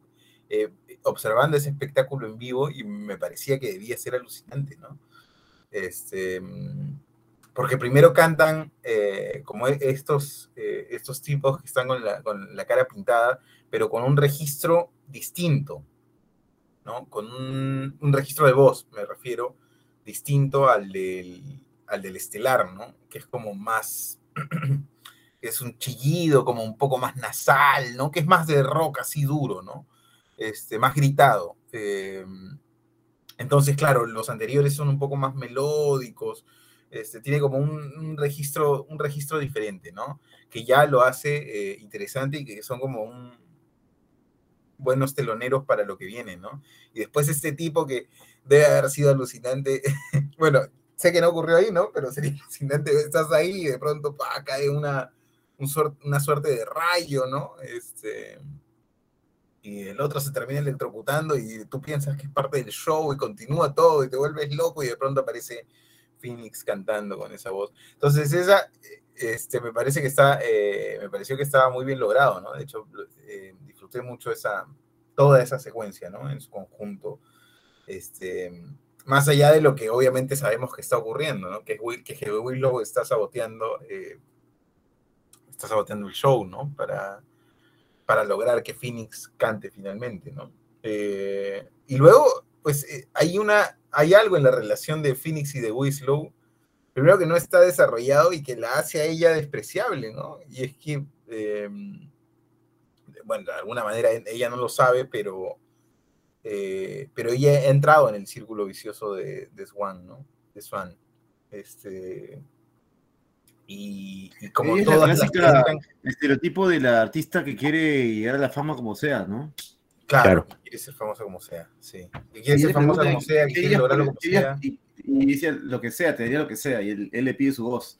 eh, observando ese espectáculo en vivo y me parecía que debía ser alucinante, ¿no? Este, porque primero cantan eh, como e- estos, eh, estos tipos que están con la, con la cara pintada, pero con un registro distinto, ¿no? Con un, un registro de voz, me refiero, distinto al del, al del estelar, ¿no? Que es como más, es un chillido como un poco más nasal, ¿no? Que es más de rock así duro, ¿no? Este, más gritado. Eh, entonces, claro, los anteriores son un poco más melódicos, este, tiene como un, registro, un registro diferente, ¿no? Que ya lo hace eh, interesante y que son como un, buenos teloneros para lo que viene, ¿no? Y después este tipo que debe haber sido alucinante, bueno, sé que no ocurrió ahí, ¿no? Pero sería alucinante, estás ahí y de pronto cae una, un suer- una suerte de rayo, ¿no? Este, y el otro se termina electrocutando y tú piensas que es parte del show y continúa todo y te vuelves loco y de pronto aparece Phoenix cantando con esa voz. Entonces esa, este, me parece que está, eh, me pareció que estaba muy bien logrado, ¿no? De hecho, eh, disfruté mucho esa, toda esa secuencia, ¿no? En su conjunto, este, más allá de lo que obviamente sabemos que está ocurriendo, ¿no? Que, Will, que Willow está saboteando, eh, está saboteando el show, ¿no? Para, para lograr que Phoenix cante finalmente, ¿no? Eh, y luego, pues eh, hay una, hay algo en la relación de Phoenix y de Winslow, primero que no está desarrollado y que la hace a ella despreciable, ¿no? Y es que, eh, bueno, de alguna manera ella no lo sabe, pero eh, pero ella ha entrado en el círculo vicioso de, Swan, ¿no? Swan. Este, y, y como es la todas las clásica- El estereotipo del artista que quiere llegar a la fama como sea, ¿no? claro, Claro. quiere ser famosa como sea, sí. Que quiere Y ser famosa como sea, que ¿qué quiere lograrlo como sea. Y, y dice lo que sea, te diría lo que sea, y él, él le pide su voz.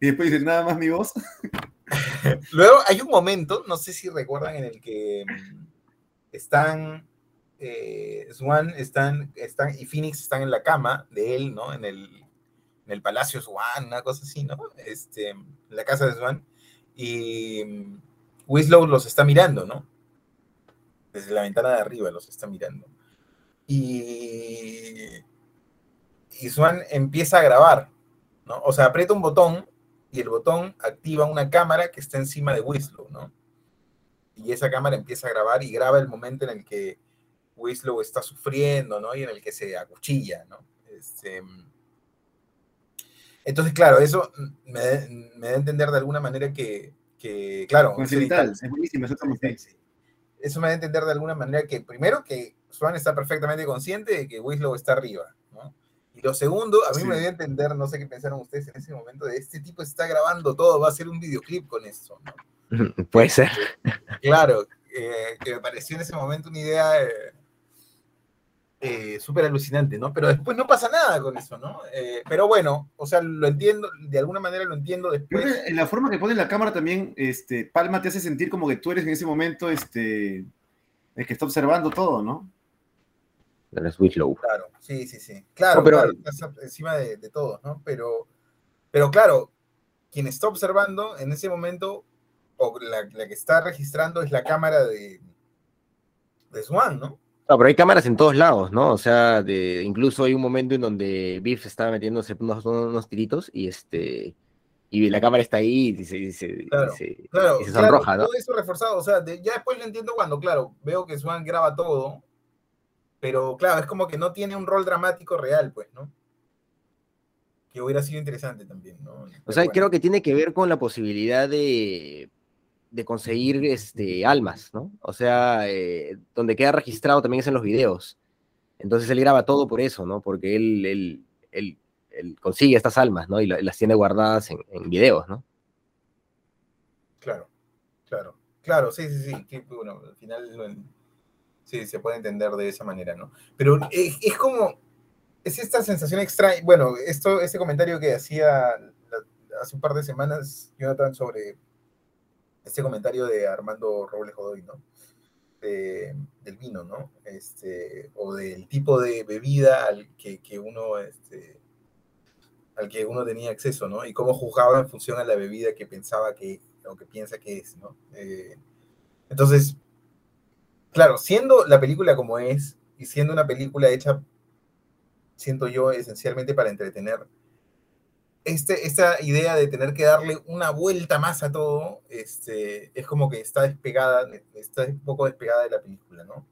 Y después dice, nada más mi voz. Luego hay un momento, no sé si recuerdan, en el que mm, están, eh, Swan están, están, y Phoenix están en la cama de él, ¿no? En el, en el Palacio Swan, una cosa así, ¿no? Este, en la casa de Swan. Y mm, Winslow los está mirando, ¿no? Desde la ventana de arriba los está mirando. Y, y Swan empieza a grabar, ¿no? O sea, aprieta un botón y el botón activa una cámara que está encima de Winslow, ¿no? Y esa cámara empieza a grabar y graba el momento en el que Winslow está sufriendo, ¿no? Y en el que se acuchilla, ¿no? Este, entonces, claro, eso me, da- me da a entender de alguna manera que, que claro, Con es buenísimo, sí. Eso me da a entender de alguna manera que, primero, que Swan está perfectamente consciente de que Winslow está arriba, ¿no? Y lo segundo, a mí Sí. me dio a entender, no sé qué pensaron ustedes en ese momento, de este tipo está grabando todo, va a hacer un videoclip con eso, ¿no? Puede ser. Claro, eh, que me pareció en ese momento una idea eh, eh, súper alucinante, ¿no? Pero después no pasa nada con eso, ¿no? Eh, pero bueno, o sea, lo entiendo, de alguna manera lo entiendo después. en la forma que pone la cámara también, este, Palma te hace sentir como que tú eres en ese momento este, el que está observando todo, ¿no? Es Winslow. Claro, sí, sí, sí. Claro, No, pero- claro, estás encima de, de todos, ¿no? Pero, pero claro, quien está observando en ese momento, o la, la que está registrando es la cámara de, de Swan, ¿no? No, pero hay cámaras en todos lados, ¿no? O sea, de, incluso hay un momento en donde Biff estaba metiéndose unos, unos tiritos y este y la cámara está ahí y se, y se- y Claro, se- Claro, y se claro, sonroja, ¿no? todo eso reforzado, o sea, de- ya después lo entiendo cuando, claro, veo que Swan graba todo, pero claro, es como que no tiene un rol dramático real, pues, ¿no? Que hubiera sido interesante también, ¿no? O sea, bueno. creo que tiene que ver con la posibilidad de, de conseguir este, almas, ¿no? O sea, eh, donde queda registrado también es en los videos. Entonces él graba todo por eso, ¿no? Porque él, él, él, él consigue estas almas, ¿no? Y la- las tiene guardadas en, videos, ¿no? Claro, claro, claro, sí, sí, sí, bueno, al final sí, se puede entender de esa manera, ¿no? Pero es, como, es esta sensación extraña, bueno, esto, este comentario que hacía hace un par de semanas Jonathan sobre este comentario de Armando Robles Godoy, ¿no? De- del vino, ¿no? Este, o del tipo de bebida al que, que uno, este, al que uno tenía acceso, ¿no? Y cómo juzgaba en función a la bebida que pensaba que, o que piensa que es, ¿no? Eh, entonces, claro, siendo la película como es, y siendo una película hecha, siento yo, esencialmente para entretener, este, esta idea de tener que darle una vuelta más a todo, este, es como que está despegada, está un poco despegada de la película, ¿no?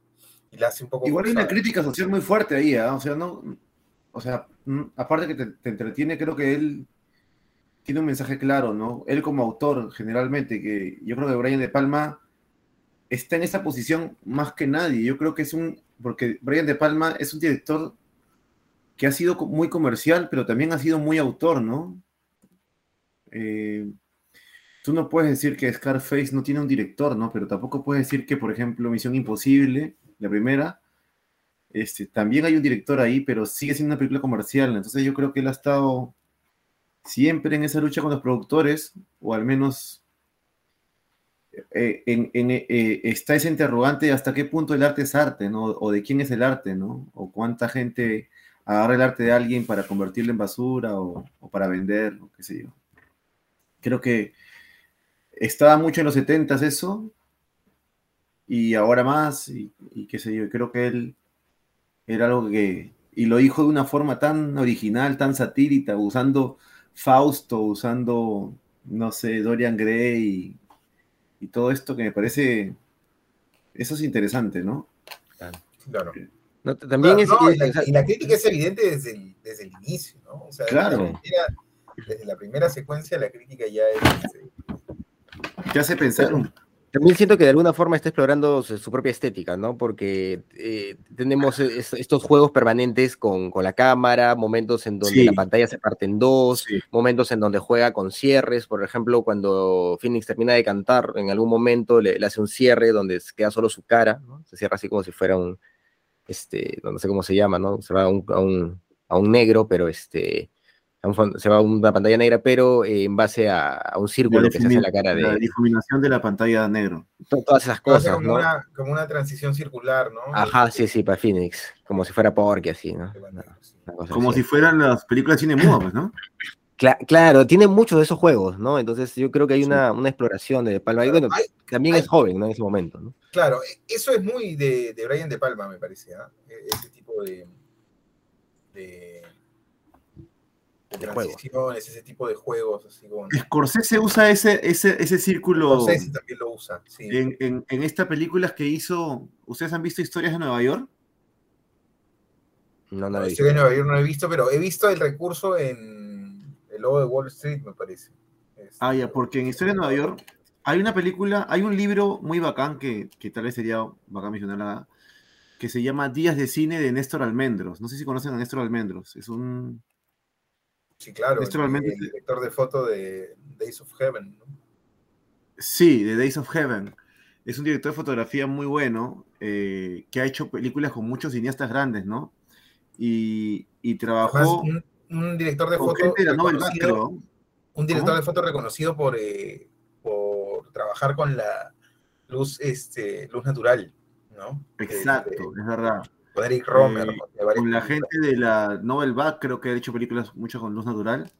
Y la hace un poco... Igual hay una crítica social muy fuerte ahí, ¿ah? O sea, no. O sea, mm, aparte que te, te entretiene, creo que él tiene un mensaje claro, ¿no? Él como autor, generalmente, que yo creo que Brian De Palma está en esa posición más que nadie. Yo creo que es un. Porque Brian De Palma es un director que ha sido muy comercial, pero también ha sido muy autor, ¿no? Eh, tú no puedes decir que Scarface no tiene un director, ¿no? Pero tampoco puedes decir que, por ejemplo, Misión Imposible, la primera, este, también hay un director ahí, pero sigue siendo una película comercial. Entonces yo creo que él ha estado siempre en esa lucha con los productores, o al menos eh, en, eh, está ese interrogante de hasta qué punto el arte es arte, ¿no? O de quién es el arte, ¿no? O cuánta gente agarra el arte de alguien para convertirlo en basura o, para vender, o qué sé yo. Creo que estaba mucho en los 70s eso, y ahora más, y, qué sé yo, creo que él era algo que, y lo dijo de una forma tan original, tan satírica, usando Fausto, usando, no sé, Dorian Gray y, y todo esto que me parece, eso es interesante, ¿no? Claro. No, también Claro, es, no, es- y, la, y crítica es evidente desde el, desde el inicio, ¿no? O sea, desde Claro. la primera- desde la primera secuencia la crítica ya es... este, Te hace pensar un, También siento que de alguna forma está explorando su, propia estética, ¿no? Porque eh, tenemos es- estos juegos permanentes con, con la cámara, momentos en donde Sí. la pantalla se parte en dos, Sí. momentos en donde juega con cierres, por ejemplo, cuando Phoenix termina de cantar, en algún momento le, le hace un cierre donde se queda solo su cara, ¿no? Se cierra así como si fuera un, este, no sé cómo se llama, ¿no? Se va a un, a un, a un negro, pero este, a un fon- se va a una pantalla negra, pero eh, en base a, a un círculo que se hace en la cara La de difuminación de la pantalla negro. to- todas esas cosas, como, ¿no? una, como una transición circular, ¿no? Ajá, sí, sí, para Phoenix, como si fuera Porky, así, ¿no? Una- una Como así. si fueran las películas de cine mudo, pues, ¿no? Cla- claro, tiene muchos de esos juegos, ¿no? Entonces yo creo que hay una, una exploración de Palma. Y bueno, Hay- también hay- es joven, ¿no? En ese momento, ¿no? Claro, e- eso es muy de, de Brian De Palma, me parece, ¿ah? E- Ese tipo de, de, de De juegos. transiciones, ese tipo de juegos, así como... Scorsese usa ese, ese, ese círculo Scorsese también lo usa, sí. en, en, en estas películas que hizo. ¿Ustedes han visto historias de Nueva York? No, no No, visto. en Nueva York no he visto, pero he visto el recurso en El Lobo de Wall Street, me parece. Este, Ah, ya, porque en Historia de Nueva York hay una película, hay un libro muy bacán que, que tal vez sería bacán mencionarla, que se llama Días de Cine de Néstor Almendros. No sé si conocen a Néstor Almendros. Es un. Sí, claro, Esto el, realmente- el director de foto de Days of Heaven, ¿no? Sí, de Days of Heaven. Es un director de fotografía muy bueno, eh, que ha hecho películas con muchos cineastas grandes, ¿no? Y, y trabajó un director de foto reconocido, un director de foto reconocido por, eh, por trabajar con la luz, este, luz natural, ¿no? Exacto, Este, es verdad. con Eric Romer, Eh, Con la películas. gente de la Nobel Bach, creo que ha hecho películas mucho con luz natural.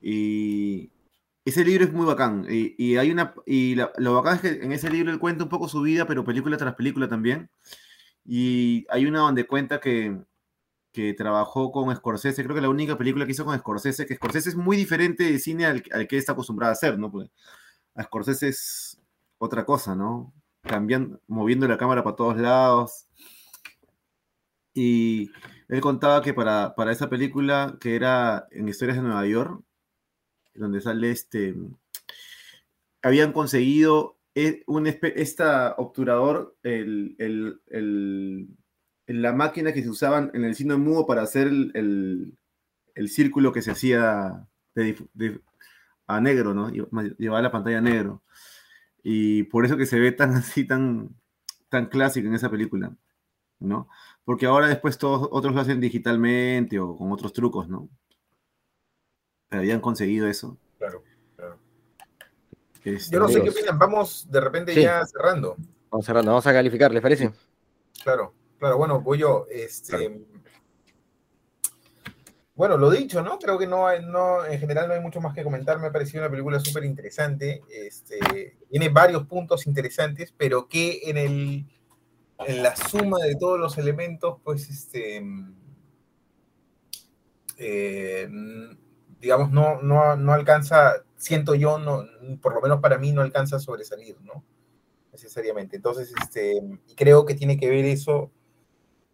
Y ese libro es muy bacán. Y, y hay una. Y la- lo bacán es que en ese libro él cuenta un poco su vida, pero película tras película también. Y hay una donde cuenta que, que trabajó con Scorsese, creo que la única película que hizo con Scorsese, que Scorsese es muy diferente de cine al, al que está acostumbrado a hacer, ¿no? Porque a Scorsese es otra cosa, ¿no? Cambiando, moviendo la cámara para todos lados. Y él contaba que para, para esa película, que era en Historias de Nueva York, donde sale este, habían conseguido eh, un esta obturador, el- el- la máquina que se usaban en el cine mudo para hacer el, el- el círculo que se hacía de de- a negro, ¿no? Lle- Llevaba la pantalla a negro. Y por eso que se ve tan así, tan, tan clásico en esa película, ¿no? Porque ahora después todos otros lo hacen digitalmente o con otros trucos, ¿no? Pero habían conseguido eso. Claro, claro. Este, Yo no sé qué amigos. opinan, vamos de repente Sí. ya cerrando. Vamos cerrando, vamos a calificar, ¿les parece? Claro, claro, bueno, voy yo. Este, Claro. Bueno, lo dicho, ¿no? Creo que no, no, en general no hay mucho más que comentar. Me ha parecido una película súper interesante. Este, tiene varios puntos interesantes, pero que en, el, en la suma de todos los elementos, pues, este, eh, digamos, no, no, no alcanza, siento yo, no, por lo menos para mí no alcanza a sobresalir, ¿no? Necesariamente. Entonces, este, y creo que tiene que ver eso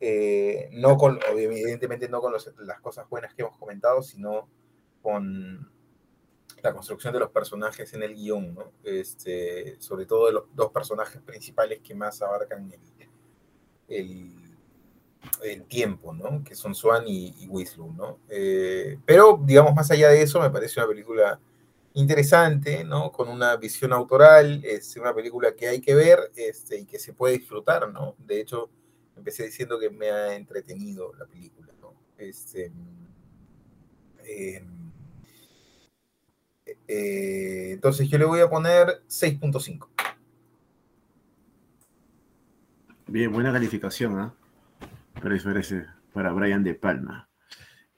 eh, no con, evidentemente no con las cosas buenas que hemos comentado, sino con la construcción de los personajes en el guion, ¿no? Este, sobre todo de los dos personajes principales que más abarcan el, el, tiempo, ¿no? Que son Swan y, y ¿no? Eh, pero, digamos, más allá de eso, me parece una película interesante, ¿no? Con una visión autoral, es una película que hay que ver este, y que se puede disfrutar, ¿no? De hecho, empecé diciendo que me ha entretenido la película, ¿no? Este, eh, eh, entonces yo le voy a poner 6.5. Bien, buena calificación, ¿ah? Pero eso parece para Brian De Palma.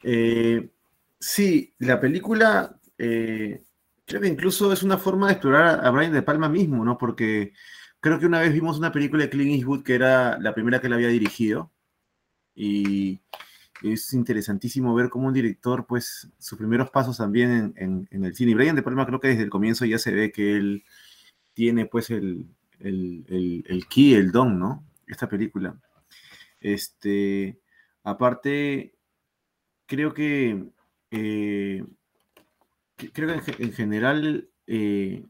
Eh, sí, la película eh, creo que incluso es una forma de explorar a Brian De Palma mismo, ¿no? Porque creo que una vez vimos una película de Clint Eastwood que era la primera que él había dirigido y es interesantísimo ver cómo un director, pues, sus primeros pasos también en, el cine. Y Brian De Palma creo que desde el comienzo ya se ve que él tiene, pues, el, el, el, el ki, el don, ¿no? Esta película. Este, aparte, creo que, eh, creo que en general eh,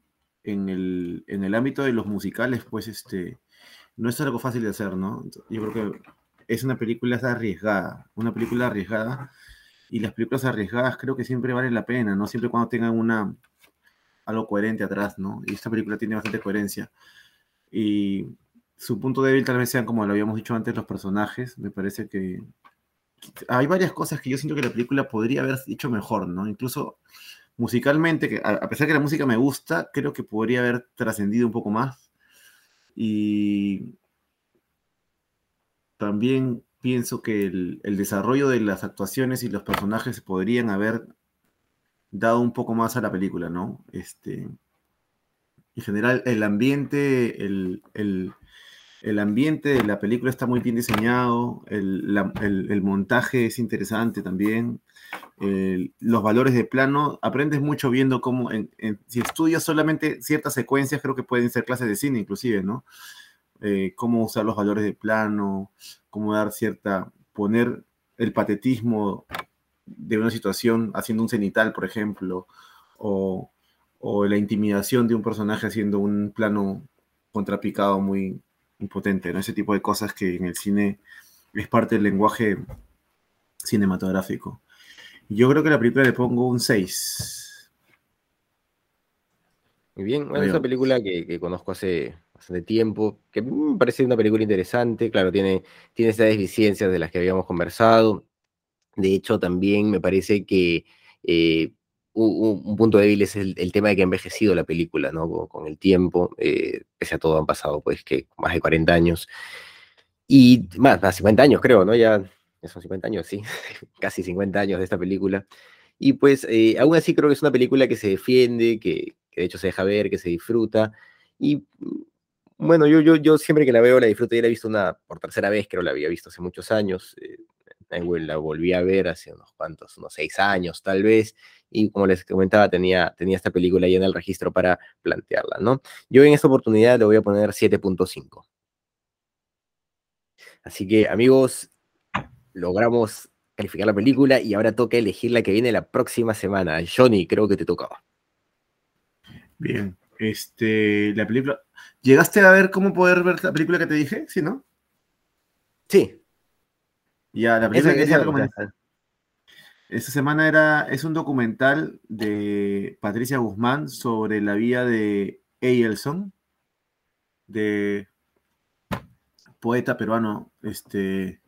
en el, en el ámbito de los musicales, pues este, no es algo fácil de hacer, ¿no? Yo creo que es una película arriesgada, una película arriesgada, y las películas arriesgadas creo que siempre valen la pena, ¿no? Siempre cuando tengan una, algo coherente atrás, ¿no? Y esta película tiene bastante coherencia. Y su punto débil tal vez sean, como lo habíamos dicho antes, los personajes. Me parece que hay varias cosas que yo siento que la película podría haber hecho mejor, ¿no? Incluso musicalmente, que a pesar que la música me gusta, creo que podría haber trascendido un poco más. Y también pienso que el, el, desarrollo de las actuaciones y los personajes podrían haber dado un poco más a la película, ¿no? Este, en general, el ambiente, el, el, el ambiente de la película está muy bien diseñado, el, el montaje es interesante también, los valores de plano, aprendes mucho viendo cómo, si estudias solamente ciertas secuencias, creo que pueden ser clases de cine inclusive, ¿no? Eh, cómo usar los valores de plano, cómo dar cierta, poner el patetismo de una situación haciendo un cenital, por ejemplo, o, o la intimidación de un personaje haciendo un plano contrapicado muy impotente, ¿no? Ese tipo de cosas que en el cine es parte del lenguaje cinematográfico. Yo creo que a la película le pongo un 6. Muy bien, bueno, es una película que, que, conozco hace bastante tiempo, que me parece una película interesante, claro, tiene, tiene esas deficiencias de las que habíamos conversado. De hecho, también me parece que eh, un, un, punto débil es el, el, tema de que ha envejecido la película, ¿no? Con, con el tiempo, eh, pese a todo han pasado, pues, que más de 40 años. Y más, más 50 años, creo, ¿no? Ya, ya son 50 años, sí, casi 50 años de esta película. Y pues, eh, aún así creo que es una película que se defiende, que, que de hecho se deja ver, que se disfruta. Y bueno, yo, yo, yo siempre que la veo la disfruto. Ya la he visto una por tercera vez, creo la había visto hace muchos años. Eh, la volví a ver hace unos cuantos, unos seis años tal vez, y como les comentaba, tenía, tenía esta película ahí en el registro para plantearla, ¿no? Yo en esta oportunidad le voy a poner 7.5. Así que, amigos, logramos calificar la película y ahora toca elegir la que viene la próxima semana. Johnny, creo que te tocaba. Bien, este, la película. ¿Llegaste a ver cómo poder ver la película que te dije? ¿Sí, no? Sí. Ya, la película esa, que esta semana era, es un documental de Patricia Guzmán sobre la vida de Eyelson, de poeta peruano, este,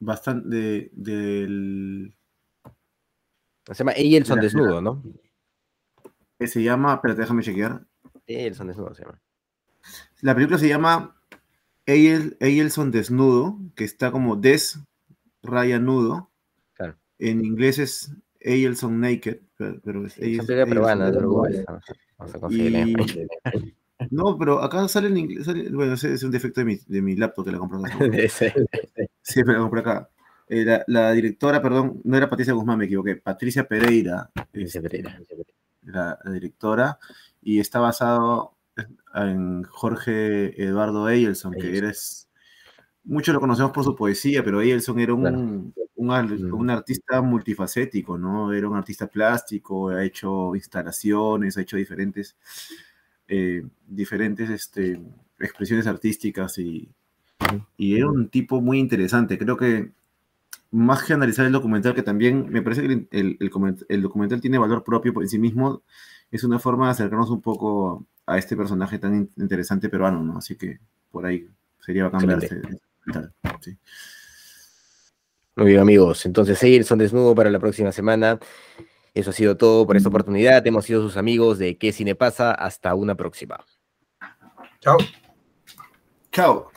bastante de, del... Se llama Eyelson Desnudo, ¿no? Se llama, espérate, déjame chequear. Eyelson Desnudo se llama. La película se llama Eyelson Desnudo, que está como des raya nudo. Claro. En inglés es Eyelson Naked, pero es Eyelson, peruana, de Uruguay. Vamos a conseguirla y... No, pero acá sale en inglés. Sale, bueno, ese es un defecto de mi, de mi laptop que la compré acá. sí, pero la compré acá. Eh, la, la, directora, perdón, no era Patricia Guzmán, me equivoqué. Patricia Pereira. Patricia Pereira. La, la directora. Y está basado en Jorge Eduardo Eyelson, que eres. Muchos lo conocemos por su poesía, pero Eyelson era un, claro. un, un, artista multifacético, ¿no? Era un artista plástico, ha hecho instalaciones, ha hecho diferentes, eh, diferentes este, expresiones artísticas y, y era un tipo muy interesante. Creo que más que analizar el documental, que también me parece que el, el, el, documental tiene valor propio en sí mismo, es una forma de acercarnos un poco a este personaje tan interesante peruano, ¿no? Así que por ahí sería bacán ver este, sí. Muy bien, amigos. Entonces, son desnudo para la próxima semana. Eso ha sido todo por esta oportunidad. Hemos sido sus amigos de ¿Qué Cine Pasa? Hasta una próxima. Chao. Chao.